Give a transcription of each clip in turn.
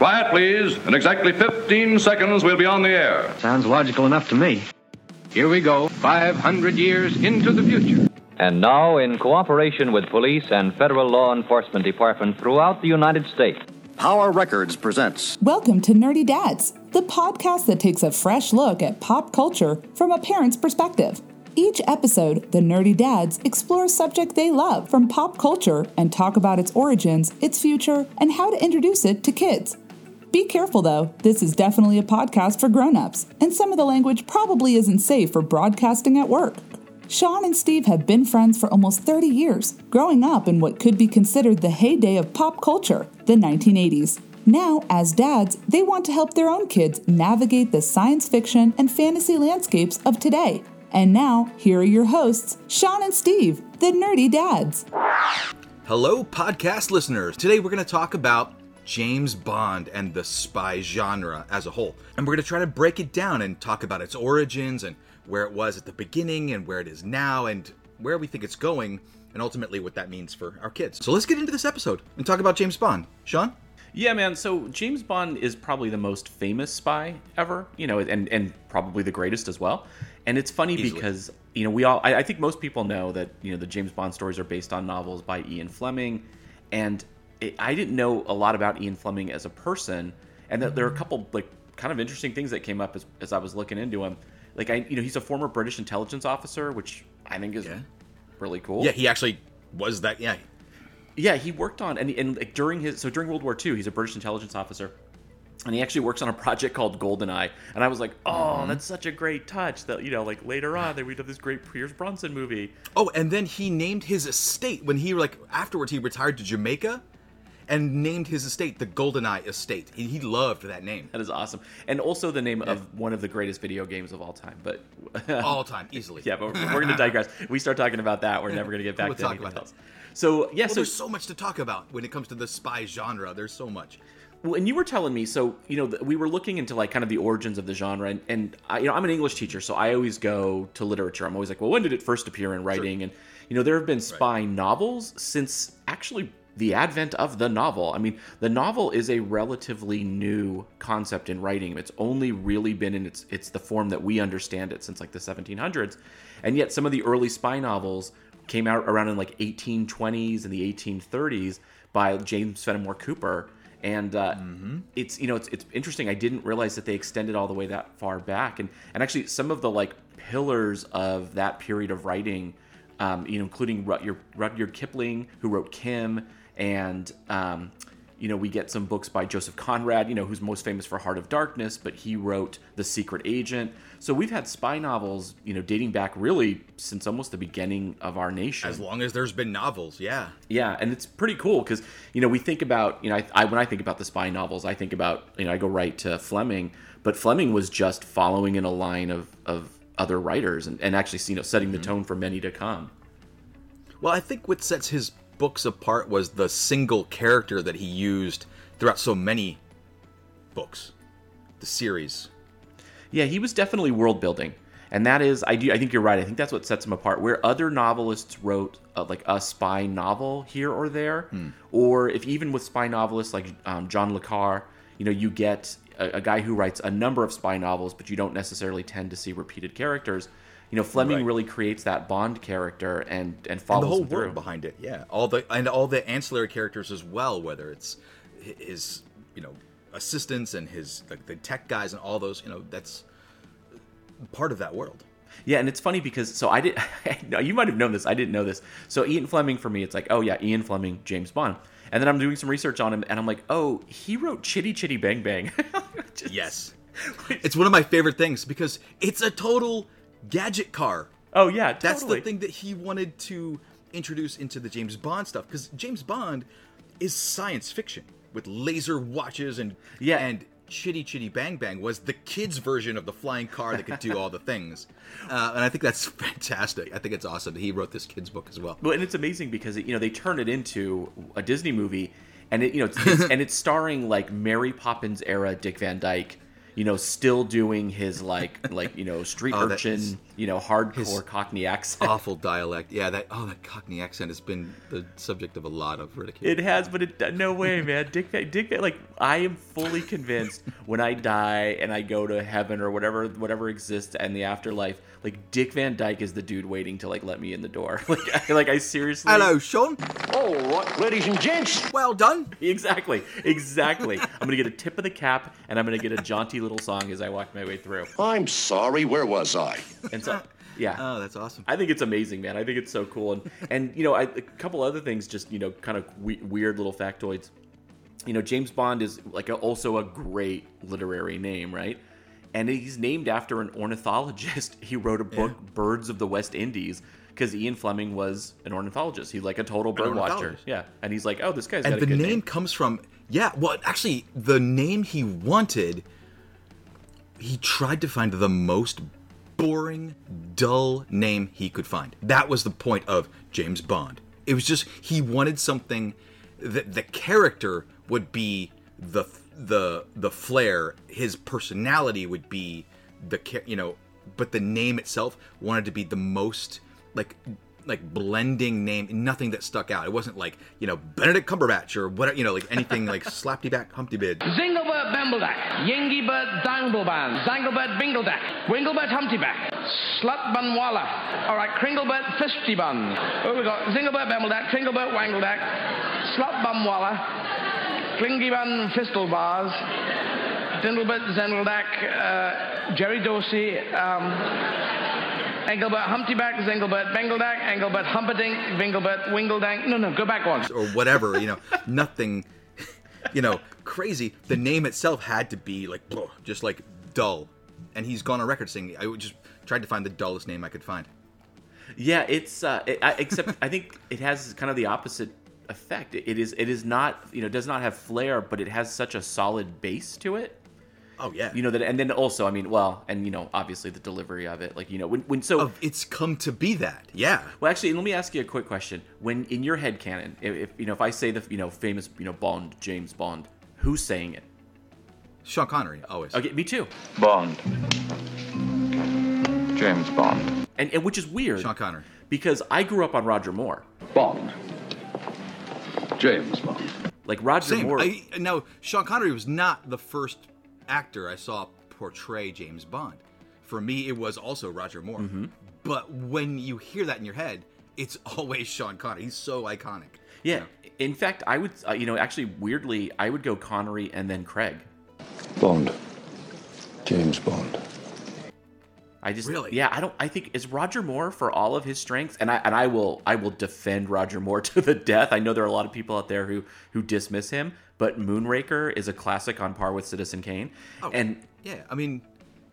Quiet, please. In exactly 15 seconds, we'll be on the air. Sounds logical enough to me. Here we go, 500 years into the future. And now, in cooperation with police and federal law enforcement departments throughout the United States, Power Records presents Welcome to Nerdy Dads, the podcast that takes a fresh look at pop culture from a parent's perspective. Each episode, the Nerdy Dads explore a subject they love from pop culture and talk about its origins, its future, and how to introduce it to kids. Be careful though, this is definitely a podcast for grown-ups, and some of the language probably isn't safe for broadcasting at work. Sean and Steve have been friends for almost 30 years, growing up in what could be considered the heyday of pop culture, the 1980s. Now, as dads, they want to help their own kids navigate the science fiction and fantasy landscapes of today. And now, here are your hosts, Sean and Steve, the Nerdy Dads. Hello, podcast listeners. Today we're going to talk about James Bond and the spy genre as a whole. And we're going to try to break it down and talk about its origins and where it was at the beginning and where it is now and where we think it's going and ultimately what that means for our kids. So let's get into this episode and talk about James Bond. Sean? Yeah, man. So James Bond is probably the most famous spy ever, you know, and and probably the greatest as well. And it's funny Easily. because you know we all I, I think most people know that you know the James Bond stories are based on novels by Ian Fleming, and it, I didn't know a lot about Ian Fleming as a person, and that there are a couple like kind of interesting things that came up as, as I was looking into him. Like I, you know, he's a former British intelligence officer, which I think is Yeah. really cool. Yeah, he actually was that. Yeah. Yeah, he worked on and, and like during his so during World War II, he's a British intelligence officer, and he actually works on a project called GoldenEye. And I was like, oh, Mm-hmm. that's such a great touch that you know, like later on, they we'd have this great Pierce Brosnan movie. Oh, and then he named his estate when he like afterwards he retired to Jamaica and named his estate the GoldenEye Estate. He, he loved that name. That is awesome, and also the name of one of the greatest video games of all time. But All time, easily. yeah, but we're, going to digress. We start talking about that, we're never going to get back We'll to talk anything about else. So yeah, Well, so there's so much to talk about when it comes to the spy genre. There's so much. Well, and you were telling me, so you know, we were looking into like kind of the origins of the genre, and, and I, you know, I'm an English teacher, so I always go to literature. I'm always like, well, when did it first appear in writing? And you know, there have been spy novels since actually the advent of the novel. I mean, the novel is a relatively new concept in writing. It's only really been in its it's the form that we understand it since like the 1700s, and yet some of the early spy novels came out around in like 1820s and the 1830s by James Fenimore Cooper and uh, it's you know it's it's interesting. I didn't realize that they extended all the way that far back, and and actually some of the like pillars of that period of writing, um, you know, including Rudyard, Rudyard Kipling, who wrote Kim, and um, you know we get some books by Joseph Conrad, you know, who's most famous for Heart of Darkness, but he wrote The Secret Agent. So we've had spy novels, you know, dating back really since almost the beginning of our nation. As long as there's been novels, yeah. Yeah, and it's pretty cool because you know we think about you know I, I when I think about the spy novels, I think about you know I go right to Fleming, but Fleming was just following in a line of of other writers and, and actually you know setting the tone for many to come. Well, I think what sets his books apart was the single character that he used throughout so many books, the series. Yeah, he was definitely world building, and that is I do I think you're right. I think that's what sets him apart. Where other novelists wrote uh, like a spy novel here or there, or if even with spy novelists like um, John le Carre, you know, you get a, a guy who writes a number of spy novels, but you don't necessarily tend to see repeated characters. You know, Fleming Right. really creates that Bond character and and follows And the whole world behind it, yeah. All the and all the ancillary characters as well, whether it's his, you know, assistants and his like the tech guys and all those, you know, that's part of that world. Yeah, and it's funny because so I did. no, you might have known this. I didn't know this. So Ian Fleming for me, it's like, oh yeah, Ian Fleming, James Bond. And then I'm doing some research on him, and I'm like, oh, he wrote Chitty Chitty Bang Bang. Just- Yes. it's one of my favorite things because it's a total gadget car. Oh yeah, That's the thing that he wanted to introduce into the James Bond stuff because James Bond is science fiction with laser watches and Yeah. and Chitty Chitty Bang Bang was the kids' version of the flying car that could do all the things, uh, and I think that's fantastic. I think it's awesome that he wrote this kids' book as well. Well, and it's amazing because you know they turn it into a Disney movie, and it you know it's, it's, and it's starring like Mary Poppins era Dick Van Dyke, you know, still doing his like like you know street Oh, urchin, you know hardcore Cockney accent. Awful dialect. Yeah, that oh that Cockney accent has been the subject of a lot of ridicule. It has, but it no way, man. Dick Van, Dick like I am fully convinced when I die and I go to heaven or whatever whatever exists and the afterlife, like Dick Van Dyke is the dude waiting to like let me in the door. Like I, like I seriously. Hello, Sean. All right, ladies and gents. Well done. Exactly, exactly. I'm gonna get a tip of the cap and I'm gonna get a jaunty little song as I walk my way through. I'm sorry, where was I? And so, yeah. Oh, that's awesome. I think it's amazing, man. I think it's so cool, and and you know, I, a couple other things, just you know, kind of we- weird little factoids. You know, James Bond is like a, also a great literary name, right? And he's named after an ornithologist. He wrote a book, Birds of the West Indies, because Ian Fleming was an ornithologist. He's like a total bird watcher. Yeah, and he's like, oh, this guy's and got a the good name, name. comes from yeah well actually the name he wanted he tried to find the most boring dull name he could find. That was the point of james bond. It was just he wanted something that the character would be the the the flair his personality would be the you know but the name itself wanted to be the most like like blending name nothing that stuck out it wasn't like you know benedict cumberbatch or whatever you know like anything like slapty back humpty bid Zinglebert Bembledack, Yingibert Dangleban, Zanglebert Bingledack, Winglebert Humptyback, Slut Bunwalla. All right, Kringlebert Fistybun. Oh, we got Zinglebert Bembledack, Tringlebert Wangledack, Slut Bumwalla, Klingibun Fistlebars, Dindlebert Zendeldack, uh, Jerry Dorsey, um, Engelbert Humptyback, Zinglebert Bengledack, Engelbert Humperdinck, Vinglebert Wingledank. No, no, go back one. or whatever you know nothing you know crazy the name itself had to be like just like dull and he's gone on record saying i just tried to find the dullest name i could find Yeah, it's uh, it, I, except I think it has kind of the opposite effect. It, it is it is not you know does not have flair, but it has such a solid base to it. Oh yeah You know that, and then also I mean, well, and you know obviously the delivery of it, like you know when when so. of it's come to be that yeah well, actually, let me ask you a quick question. When in your head canon, if, if you know if I say the you know famous you know Bond James Bond, who's saying it? sean connery always Okay, me too. Bond. James Bond. And, and which is weird sean connery because I grew up on Roger Moore. Bond. James Bond. Like Roger same Moore. I, no sean connery was not the first actor i saw portray james bond for me it was also roger moore Mm-hmm. but when you hear that in your head it's always sean connery he's so iconic yeah. In fact, I would uh, you know actually weirdly I would go Connery and then Craig. Bond. James Bond. I just Really? yeah I don't I think is Roger Moore for all of his strengths and I and I will I will defend Roger Moore to the death. I know there are a lot of people out there who who dismiss him, but Moonraker is a classic on par with Citizen Kane. Oh, and Yeah, I mean,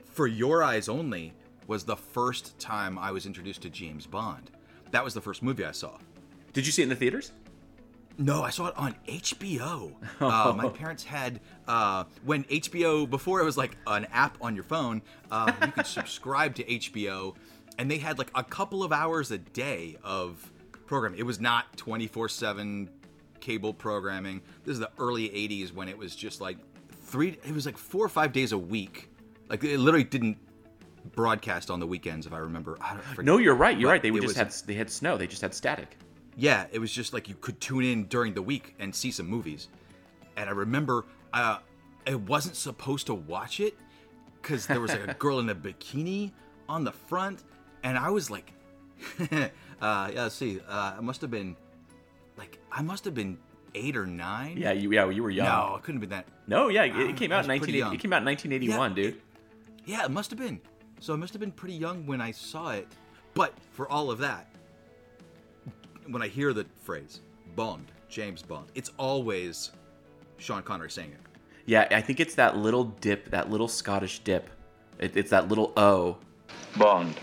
for Your Eyes Only was the first time I was introduced to James Bond. That was the first movie I saw. did you see it in the theaters? No, I saw it on HBO. Uh, my parents had uh, when HBO before it was like an app on your phone. Uh, you could subscribe to HBO, and they had like a couple of hours a day of programming. It was not twenty four seven cable programming. This is the early '80s when it was just like three. It was like four or five days a week. Like it literally didn't broadcast on the weekends, if I remember. I forget. No, you're right. You're right. They would just was- had they had snow. They just had static. yeah, it was just like you could tune in during the week and see some movies. And I remember uh, I wasn't supposed to watch it because there was like a girl in a bikini on the front, and I was like, uh, yeah, let's see, uh, I must have been like I must have been eight or nine. Yeah, you yeah you were young. no, it couldn't have been that. No, yeah, it, Ah, it came out in was pretty 1980. young. It came out in 1981, Yeah, dude. Yeah, it must have been. So I must have been pretty young when I saw it. But for all of that, when I hear the phrase Bond, James Bond, it's always Sean Connery saying it. Yeah, I think it's that little dip, that little Scottish dip. It, it's that little O. Bond.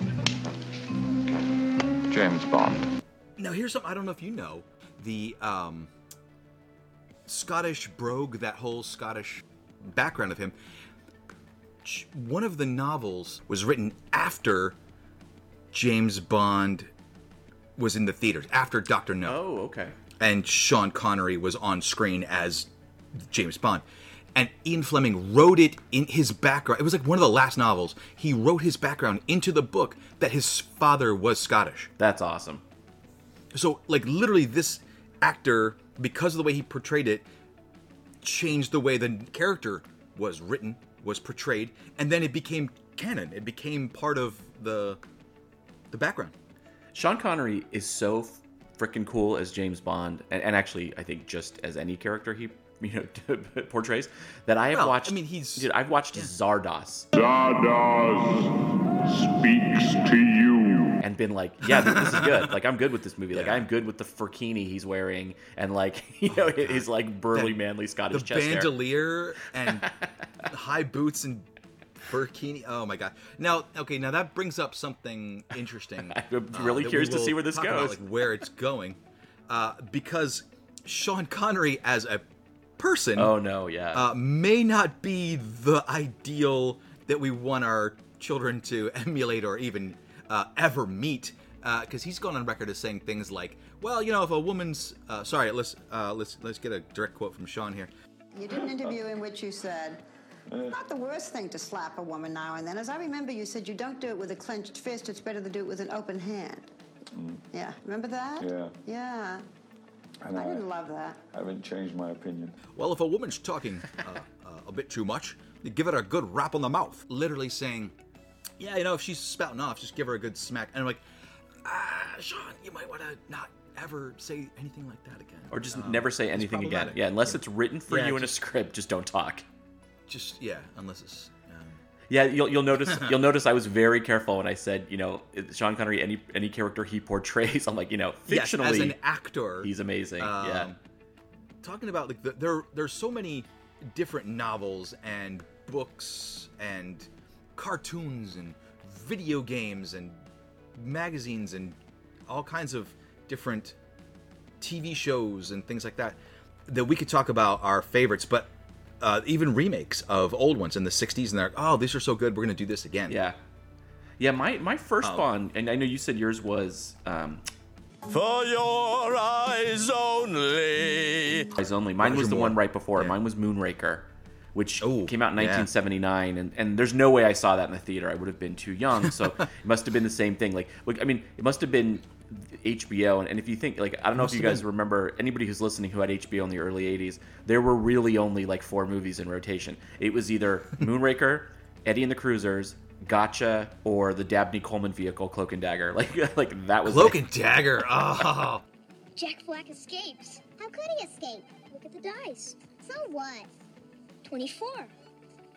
James Bond. Now here's something I don't know if you know. The um Scottish brogue, that whole Scottish background of him. One of the novels was written after James Bond was in the theaters, after Doctor No. Oh, okay. and Sean Connery was on screen as James Bond. and Ian Fleming wrote it in his background. It was like one of the last novels. He wrote his background into the book that his father was Scottish. That's awesome. So, like, literally, this actor, because of the way he portrayed it, changed the way the character was written, was portrayed, and then it became canon. It became part of the the background. Sean Connery is so freaking cool as James Bond, and, and actually, I think just as any character he you know portrays that I have Well, watched. I mean, he's- dude. I've watched Zardos Zardoz speaks to you. And been like, yeah, th- this is good. Like I'm good with this movie. Like I'm good with the furkini he's wearing, and like you know his like burly, That- manly Scottish the chest hair. bandolier and high boots and burkini. Oh my god! Now, okay, now that brings up something interesting. uh, I'm really that we curious to see where this talk about, goes. like where it's going, uh, because Sean Connery as a person, Oh no, yeah. uh, may not be the ideal that we want our children to emulate or even uh, ever meet. Because he's gone on record as saying things like, "Well, you know, if a woman's uh, sorry, let's uh, let's let's get a direct quote from Sean here. You did an interview in which you said, not the worst thing to slap a woman now and then. As I remember, you said you don't do it with a clenched fist, it's better to do it with an open hand. Yeah, remember that? Yeah. Yeah. And I didn't love that. I haven't changed my opinion. Well, if a woman's talking uh, uh, a bit too much, give it a good rap on the mouth. Literally saying, yeah, you know, if she's spouting off, just give her a good smack. And I'm like, ah, Sean, you might want to not ever say anything like that again. or just Um, never say anything again. Yeah, unless it's written for Yeah, you in a script, just don't talk. Just, yeah, unless it's. Um, Yeah, you'll, you'll notice. You'll notice I was very careful when I said, you know, Sean Connery, any any character he portrays, I'm like, you know, yes, fictionally, as an actor, he's amazing. yeah, um, talking about like the, there there's so many different novels and books and cartoons and video games and magazines and all kinds of different TV shows and things like that that we could talk about our favorites, but uh, even remakes of old ones in the 60s and they're like, oh, these are so good, we're going to do this again. yeah, yeah. My my first Oh. Bond, and I know you said yours was um, For your eyes only. Eyes Only. Mine was Roger the Moore. one right before. Yeah. Mine was Moonraker, which Oh, came out in yeah. 1979, and, and there's no way I saw that in the theater. I would have been too young, so it must have been the same thing. Like, look, I mean, it must have been HBO, and, and if you think, like, I don't know if you guys been. remember anybody who's listening who had HBO in the early 80s. There were really only like four movies in rotation. It was either Moonraker, Eddie and the Cruisers. Gotcha, or the Dabney Coleman vehicle, Cloak and Dagger. Like, like that was Cloak like- and Dagger. Oh. Jack Flack escapes. How could he escape? Look at the dice. So what? 24.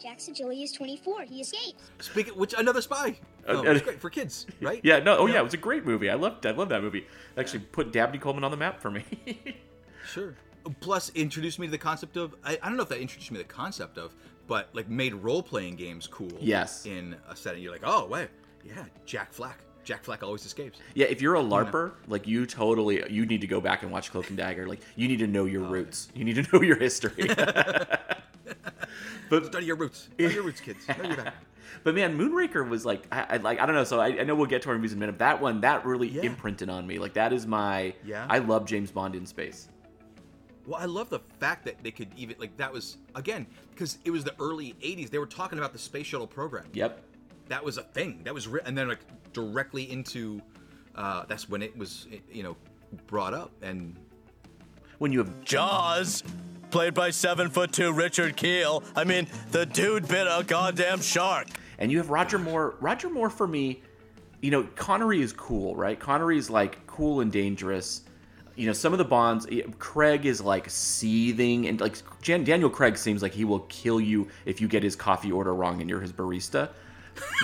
Jack's agility is 24. He escapes. Speaking, which another spy. Oh, it's great for kids, right? Yeah, no, oh yeah, it was a great movie. I loved, I loved that movie. It actually put Dabney Coleman on the map for me. Sure. Plus, introduced me to the concept of I, I don't know if that introduced me to the concept of, but like made role playing games cool. Yes. In a setting, you're like, oh wait, yeah, Jack Flack. Jack Flack always escapes. yeah, if you're a LARPer, like you totally, you need to go back and watch Cloak and Dagger. Like you need to know Oh, your roots. You need to know your history. But study your roots. Study your roots, kids. Know your but man, Moonraker was like, I, I like, I don't know. So I, I know we'll get to our movies in a minute. But that one, that really Yeah. imprinted on me. Like that is my, Yeah. I love James Bond in space. Well, I love the fact that they could even like that was again because it was the early '80s. They were talking about the space shuttle program. Yep. That was a thing. That was, re- and then like directly into, uh, that's when it was, you know, brought up and When you have Jaws, played by seven foot two Richard Kiel. I mean, the dude bit a goddamn shark. And you have Roger Moore. Roger Moore for me, you know, Connery is cool, right? Connery is like cool and dangerous. You know, some of the Bonds, eh, Craig is like seething, and like Jan- Daniel Craig seems like he will kill you if you get his coffee order wrong and you're his barista.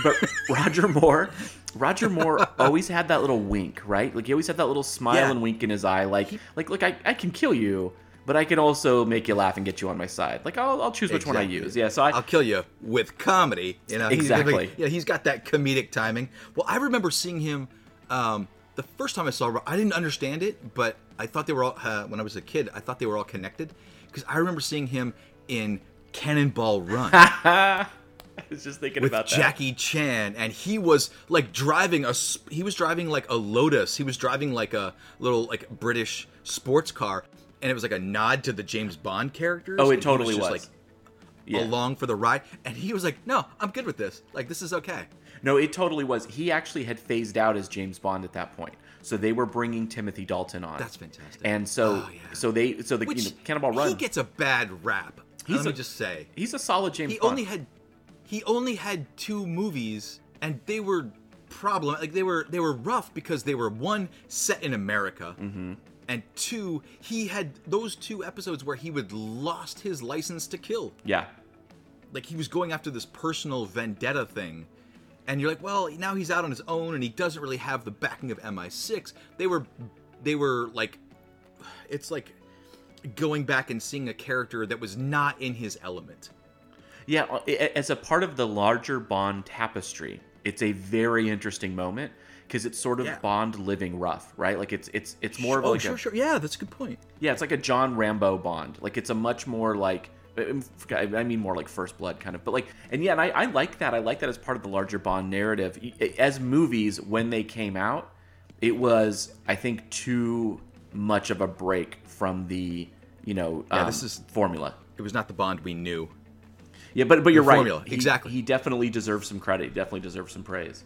But Roger Moore, Roger Moore always had that little wink, right? Like he always had that little smile Yeah. and wink in his eye, like, like, look, I, I can kill you, but I can also make you laugh and get you on my side. Like I'll, I'll choose which one I use. Yeah, so I, I'll kill you with comedy. You know, He's- Exactly. yeah, he's got that comedic timing. Well, I remember seeing him um, the first time I saw. I didn't understand it, but I thought they were all. Uh, when I was a kid, I thought they were all connected because I remember seeing him in Cannonball Run I was just thinking with about that. Jackie Chan, and he was like driving a. He was driving like a Lotus. He was driving like a little like British sports car, and it was like a nod to the James Bond characters. Oh, it totally just was. Like, Yeah. along for the ride, and he was like, "No, I'm good with this. Like, this is okay." No, it totally was. He actually had phased out as James Bond at that point, so they were bringing Timothy Dalton on. That's fantastic. And so, oh, so they, so the Which you know, Cannonball Run. He gets a bad rap. He's Let me just say, he's a solid James Bond. he Bond. only had he only had two movies, and they were problem like they were they were rough because they were one set in America. Mm-hmm. And two, he had those two episodes where he would lost his license to kill. Yeah. Like he was going after this personal vendetta thing. And you're like, well, now he's out on his own and he doesn't really have the backing of MI6. They were they were like it's like going back and seeing a character that was not in his element. Yeah, uh, as a part of the larger Bond tapestry, it's a very interesting moment because it's sort of Yeah. Bond living rough, right? Like it's it's it's more of oh, like sure, a, sure. Yeah, that's a good point. Yeah, it's like a John Rambo Bond. Like it's a much more like I mean more like First Blood kind of, but like and yeah, and I, I like that. I like that as part of the larger Bond narrative. As movies, when they came out, it was I think too much of a break from the you know Yeah, um, this is formula. It was not the Bond we knew. Yeah, but but you're right. formula, He- exactly. He definitely deserves some credit. He definitely deserves some praise.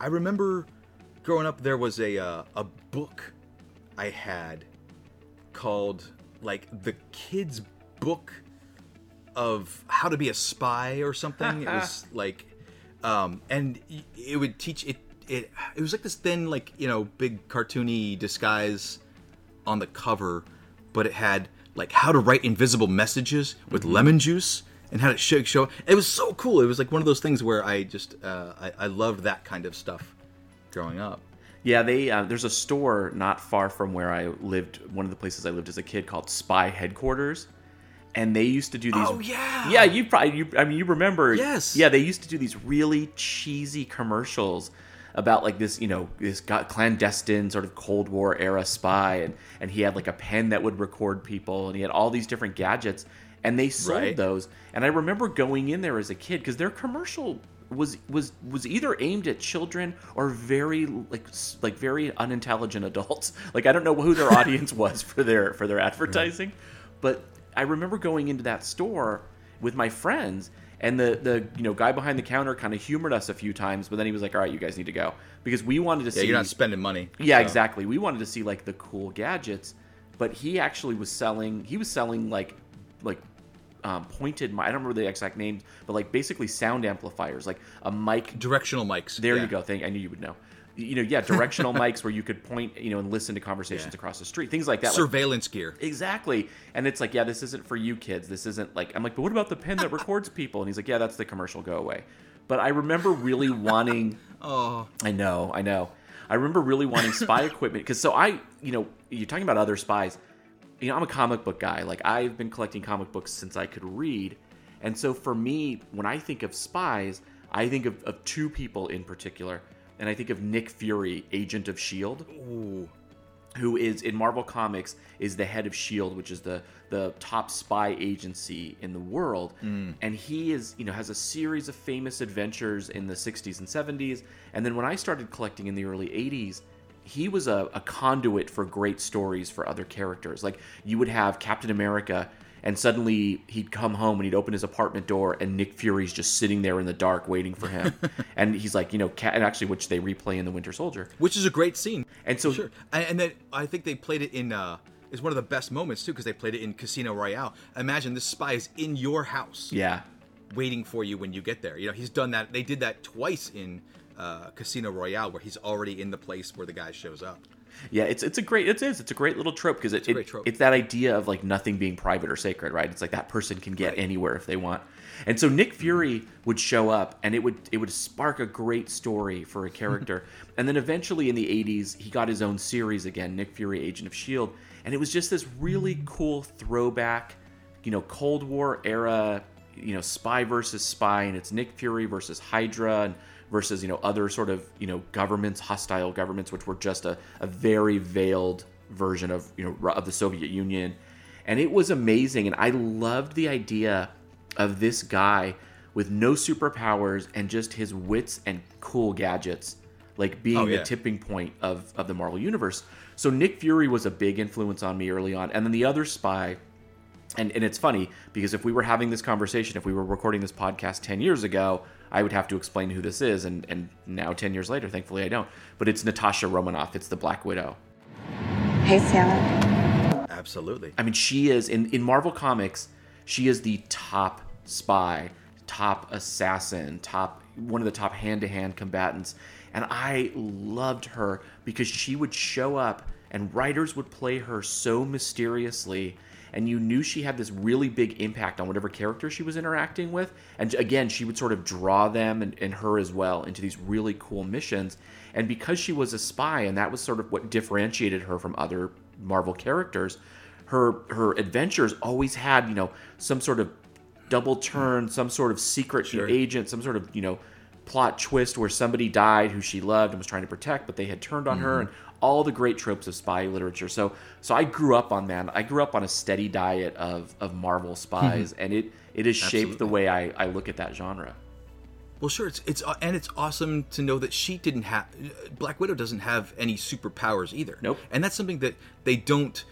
I remember growing up there was a uh, a book I had called like the kids book of how to be a spy or something. it was like um and it would teach it it it was like this thin like, you know, big cartoony disguise on the cover, but it had like how to write invisible messages with lemon juice and how it show show it was so cool. It was like one of those things where I just uh I, I loved that kind of stuff growing up. Yeah, they uh, there's a store not far from where I lived. One of the places I lived as a kid called Spy Headquarters, and they used to do these. Oh, yeah! yeah. You probably you, I mean you remember? Yes. Yeah, they used to do these really cheesy commercials about like this you know this got clandestine sort of Cold War era spy, and and he had like a pen that would record people, and he had all these different gadgets, and they sold Right. those. And I remember going in there as a kid because their commercial was was was either aimed at children or very like like very unintelligent adults. Like I don't know who their audience was for their for their advertising, but I remember going into that store with my friends and the the you know guy behind the counter kind of humored us a few times, but then he was like, "All right, you guys need to go." Because we wanted to Yeah, see you're not spending money. Yeah, so. exactly. We wanted to see like the cool gadgets, but he actually was selling he was selling like like um, pointed I don't remember the exact names, but like basically sound amplifiers, like a mic Directional mics. There yeah. you go. Thank I knew you would know. You know, yeah, directional mics where you could point, you know, and listen to conversations Yeah. across the street, things like that. like- Surveillance gear. Exactly. And it's like, yeah, this isn't for you kids. This isn't like I'm like, but what about the pen that records people? And he's like, yeah, that's the commercial. Go away. But I remember really wanting. Oh. I know, I know. I remember really wanting spy equipment because so I, you know, you're talking about other spies. You know, I'm a comic book guy. Like I've been collecting comic books since I could read, and so for me, when I think of spies, I think of, of two people in particular, and I think of Nick Fury, Agent of Shield Ooh. who is in Marvel Comics is the head of Shield, which is the the top spy agency in the world. Mm. And he is, you know, has a series of famous adventures in the 60s and 70s. And then when I started collecting in the early 80s, he was a, a conduit for great stories for other characters. Like you would have Captain America and suddenly he'd come home and he'd open his apartment door and Nick Fury's just sitting there in the dark waiting for him. and he's like, you know, and actually which they replay in the Winter Soldier. Which is a great scene. And so sure. And, and then I think they played it in uh is one of the best moments too because they played it in Casino Royale. Imagine this spy is in your house. Yeah. Waiting for you when you get there. You know, he's done that. They did that twice in uh, Casino Royale where he's already in the place where the guy shows up. Yeah, it's it's a great it is it's a great little trope because it, a it- trope. it's that idea of like nothing being private or sacred, right? It's like that person can get anywhere if they want. And so Nick Fury would show up and it would it would spark a great story for a character. and then eventually in the 80s, he got his own series again, Nick Fury Agent of Shield, and it was just this really cool throwback, you know, Cold War era, you know, spy versus spy and it's Nick Fury versus Hydra and versus you know other sort of you know governments hostile governments which were just a, a very veiled version of you know of the soviet union. And it was amazing and i loved the idea of this guy with no superpowers and just his wits and cool gadgets like being Oh, the tipping point of of the marvel universe. So nick fury was a big influence on me early on. And then the other spy And and it's funny because if we were having this conversation, if we were recording this podcast ten years ago, I would have to explain who this is, and and now ten years later, thankfully I don't. But it's Natasha Romanoff. It's the Black Widow. Hey, Sam. Absolutely. I mean, she is in in Marvel Comics. She is the top spy, top assassin, top one of the top hand to hand combatants, and I loved her because she would show up and writers would play her so mysteriously and you knew she had this really big impact on whatever character she was interacting with and again she would sort of draw them and, and her as well into these really cool missions and because she was a spy and that was sort of what differentiated her from other marvel characters her her adventures always had you know some sort of double turn some sort of secret Sure. agent some sort of you know plot twist where somebody died who she loved and was trying to protect but they had turned on her Mhm. and all the great tropes of spy literature so so i grew up on that i grew up on a steady diet of of marvel spies and it it has shaped the way i i look at that genre Well, sure. It's it's uh, and it's awesome to know that she didn't have Black Widow doesn't have any superpowers either. Nope. And that's something that they don't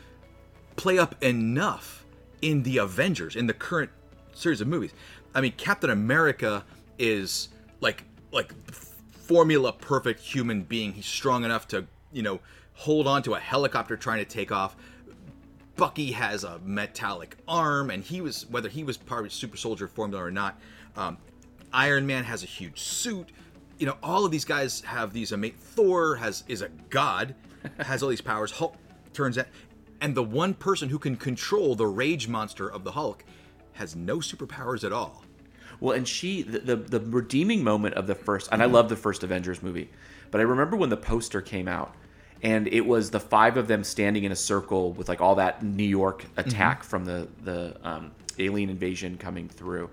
play up enough in the Avengers in the current series of movies. I mean, Captain America is like like formula perfect human being. He's strong enough to you know hold on to a helicopter trying to take off. Bucky has a metallic arm, and he was whether he was part of super soldier formula or not. Um, Iron Man has a huge suit. You know, all of these guys have these amazing. Thor has is a god, has all these powers. Hulk turns out, and the one person who can control the rage monster of the Hulk has no superpowers at all. Well, and she the, the the redeeming moment of the first, and I love the first Avengers movie, but I remember when the poster came out, and it was the five of them standing in a circle with like all that New York attack from the the um, alien invasion coming through,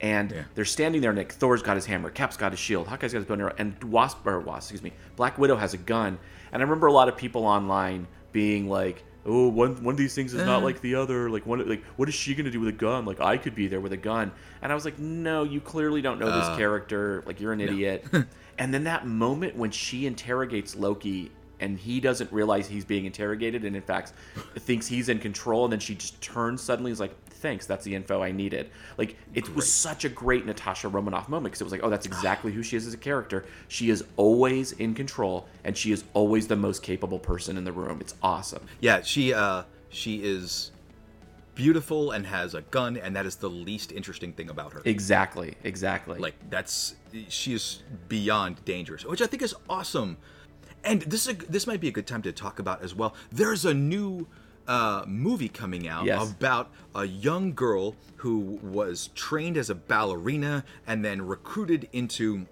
and they're standing there. And like, Thor's got his hammer, Cap's got his shield, Hawkeye's got his bow and arrow, and Wasp or Wasp, excuse me, Black Widow has a gun. And I remember a lot of people online being like, "Oh, one one of these things is not Uh. like the other. Like, one like what is she gonna do with a gun? Like, I could be there with a gun." And I was like, "No, you clearly don't know this Uh, character. Like, you're an idiot." and then that moment when she interrogates Loki. And he doesn't realize he's being interrogated, and in fact, thinks he's in control. And then she just turns suddenly. and Is like, "Thanks, that's the info I needed." Like, it was such a great Natasha Romanoff moment because it was like, "Oh, that's exactly who she is as a character. She is always in control, and she is always the most capable person in the room. It's awesome." Yeah, she uh she is beautiful and has a gun, and that is the least interesting thing about her. Exactly, exactly. Like that's she is beyond dangerous, which I think is awesome. And this is a, this might be a good time to talk about as well. There's a new uh, movie coming out Yes. about a young girl who was trained as a ballerina and then recruited into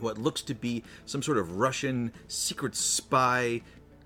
what looks to be some sort of Russian secret spy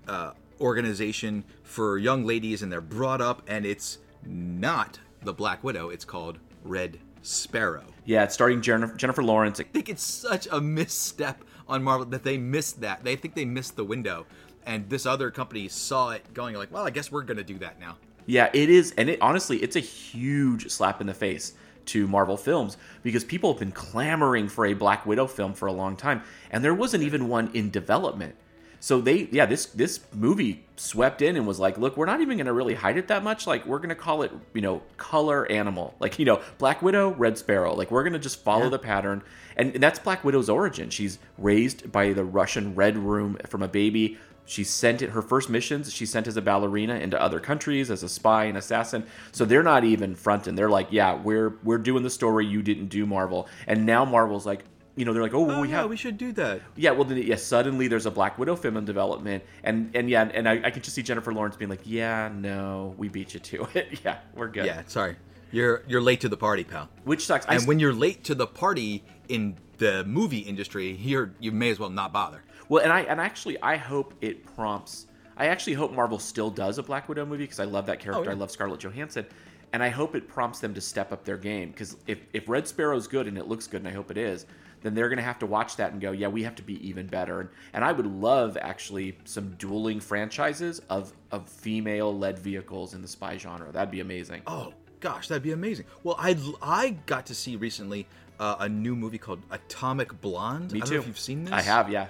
uh, organization for young ladies, and they're brought up, and it's not the Black Widow. It's called Red Sparrow. Yeah, it's starting Jennifer, Jennifer Lawrence. I think it's such a misstep on Marvel that they missed that. They think they missed the window, and this other company saw it, going like, "Well, I guess we're gonna do that now." Yeah, it is, and it honestly, it's a huge slap in the face to Marvel films because people have been clamoring for a Black Widow film for a long time, and there wasn't even one in development. So they, yeah, this this movie swept in and was like, look, we're not even going to really hide it that much. Like, we're going to call it, you know, color animal. Like, you know, Black Widow, Red Sparrow. Like, we're going to just follow Yeah. the pattern, and that's Black Widow's origin. She's raised by the Russian Red Room from a baby. She sent it her first missions. She sent as a ballerina into other countries as a spy and assassin. So they're not even fronting. They're like, yeah, we're we're doing the story you didn't do, Marvel. And now Marvel's like, you know, they're like, oh, well, Oh we yeah, have we should do that. yeah, well, then, yeah, suddenly there's a Black Widow film in development, and and yeah, and I, I can just see Jennifer Lawrence being like, yeah, no, we beat you to it. yeah, we're good. Yeah, sorry, you're you're late to the party, pal. Which sucks. And when you're late to the party in the movie industry, you're you may as well not bother. Well, and I and actually I hope it prompts. I actually hope Marvel still does a Black Widow movie because I love that oh, character. yeah. I love Scarlett Johansson, and I hope it prompts them to step up their game because if if Red Sparrow's good and it looks good, and I hope it is, then they're gonna have to watch that and go, yeah, we have to be even better. And and I would love actually some dueling franchises of of female led vehicles in the spy genre. That'd be amazing. Oh gosh, that'd be amazing. Well, I I got to see recently uh, a new movie called Atomic Blonde. Me I don't too. know if you've seen this. I have, yeah.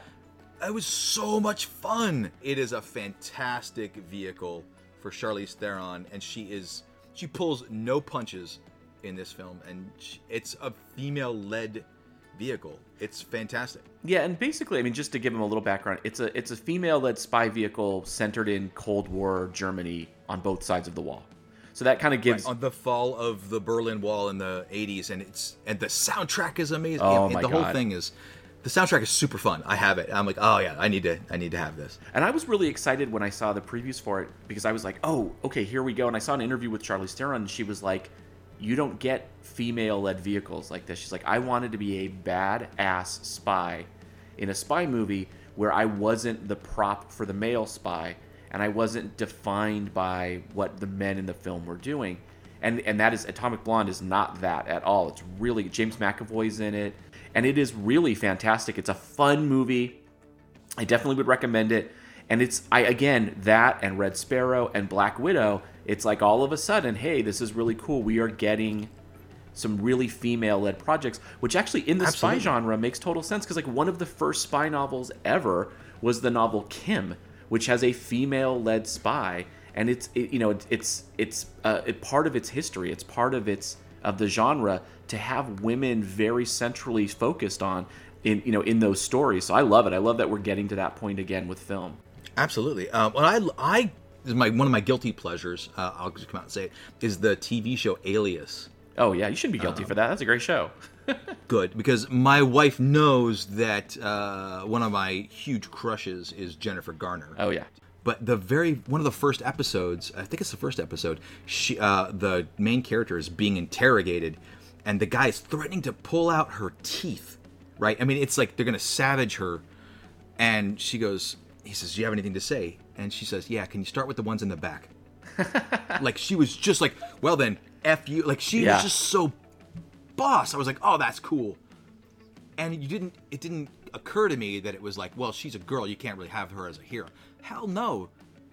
It was so much fun. It is a fantastic vehicle for Charlize Theron, and she is she pulls no punches in this film, and sh it's a female-led vehicle. It's fantastic. Yeah, and basically, I mean, just to give them a little background, it's a it's a female-led spy vehicle centered in Cold War Germany on both sides of the wall. So that kind of gives right, on the fall of the Berlin Wall in the '80s, and it's and the soundtrack is amazing. Oh and, my the God. whole thing is the soundtrack is super fun. I have it. I'm like, oh yeah, I need to I need to have this. And I was really excited when I saw the previews for it because I was like, oh, okay, here we go. And I saw an interview with Charlize Theron, and she was like, you don't get female-led vehicles like this. She's like, I wanted to be a badass spy in a spy movie where I wasn't the prop for the male spy and I wasn't defined by what the men in the film were doing. And and that is Atomic Blonde is not that at all. It's really James McAvoy's in it, and it is really fantastic. It's a fun movie. I definitely would recommend it. And it's I again that and Red Sparrow and Black Widow. It's like all of a sudden, hey, this is really cool. We are getting some really female-led projects, which actually in the Absolutely. spy genre makes total sense because like one of the first spy novels ever was the novel Kim, which has a female-led spy, and it's it, you know it, it's it's uh, it, part of its history. It's part of its of the genre to have women very centrally focused on in you know in those stories. So I love it. I love that we're getting to that point again with film. Absolutely. Um, well, I, I is my one of my guilty pleasures. Uh, I'll just come out and say it is the TV show Alias. Oh yeah, you shouldn't be guilty for that. That's a great show. Good because my wife knows that uh, one of my huge crushes is Jennifer Garner. Oh yeah. But the very one of the first episodes, I think it's the first episode. She, uh, the main character is being interrogated, and the guy is threatening to pull out her teeth. Right? I mean, it's like they're gonna savage her, and she goes. He says, "Do you have anything to say?" And she says, "Yeah. Can you start with the ones in the back?" like she was just like, "Well then, f you." Like she Yeah. was just so boss. I was like, "Oh, that's cool." And you didn't. It didn't occur to me that it was like, well, she's a girl. You can't really have her as a hero. Hell no.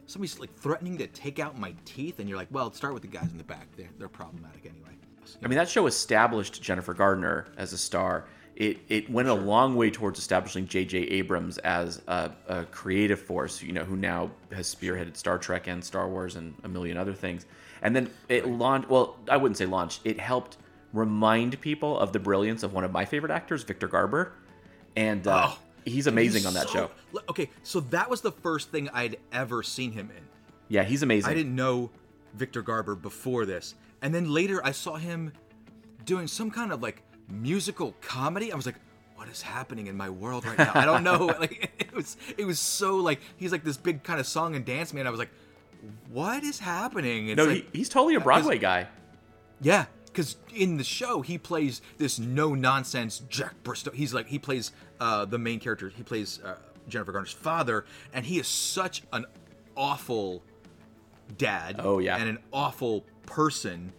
Somebody's like threatening to take out my teeth, and you're like, well, start with the guys in the back. They're, they're problematic anyway. I mean, that show established Jennifer Gardner as a star. It, it went a long way towards establishing J.J. Abrams as a, a creative force, you know, who now has spearheaded Star Trek and Star Wars and a million other things. And then it launched, well, I wouldn't say launched, it helped remind people of the brilliance of one of my favorite actors, Victor Garber. And uh, Oh, he's amazing on that so- show. Okay, so that was the first thing I'd ever seen him in. Yeah, he's amazing. I didn't know Victor Garber before this. And then later I saw him doing some kind of like musical comedy. I was like, what is happening in my world right now? I don't know. like it was it was so like he's like this big kind of song and dance man. I was like, what is happening? It's no, like, he, he's totally a Broadway guy. yeah, because in the show he plays this no nonsense Jack Bristow. He's like he plays uh, the main character. He plays uh, Jennifer Garner's father, and he is such an awful dad. Oh, yeah. and an awful person.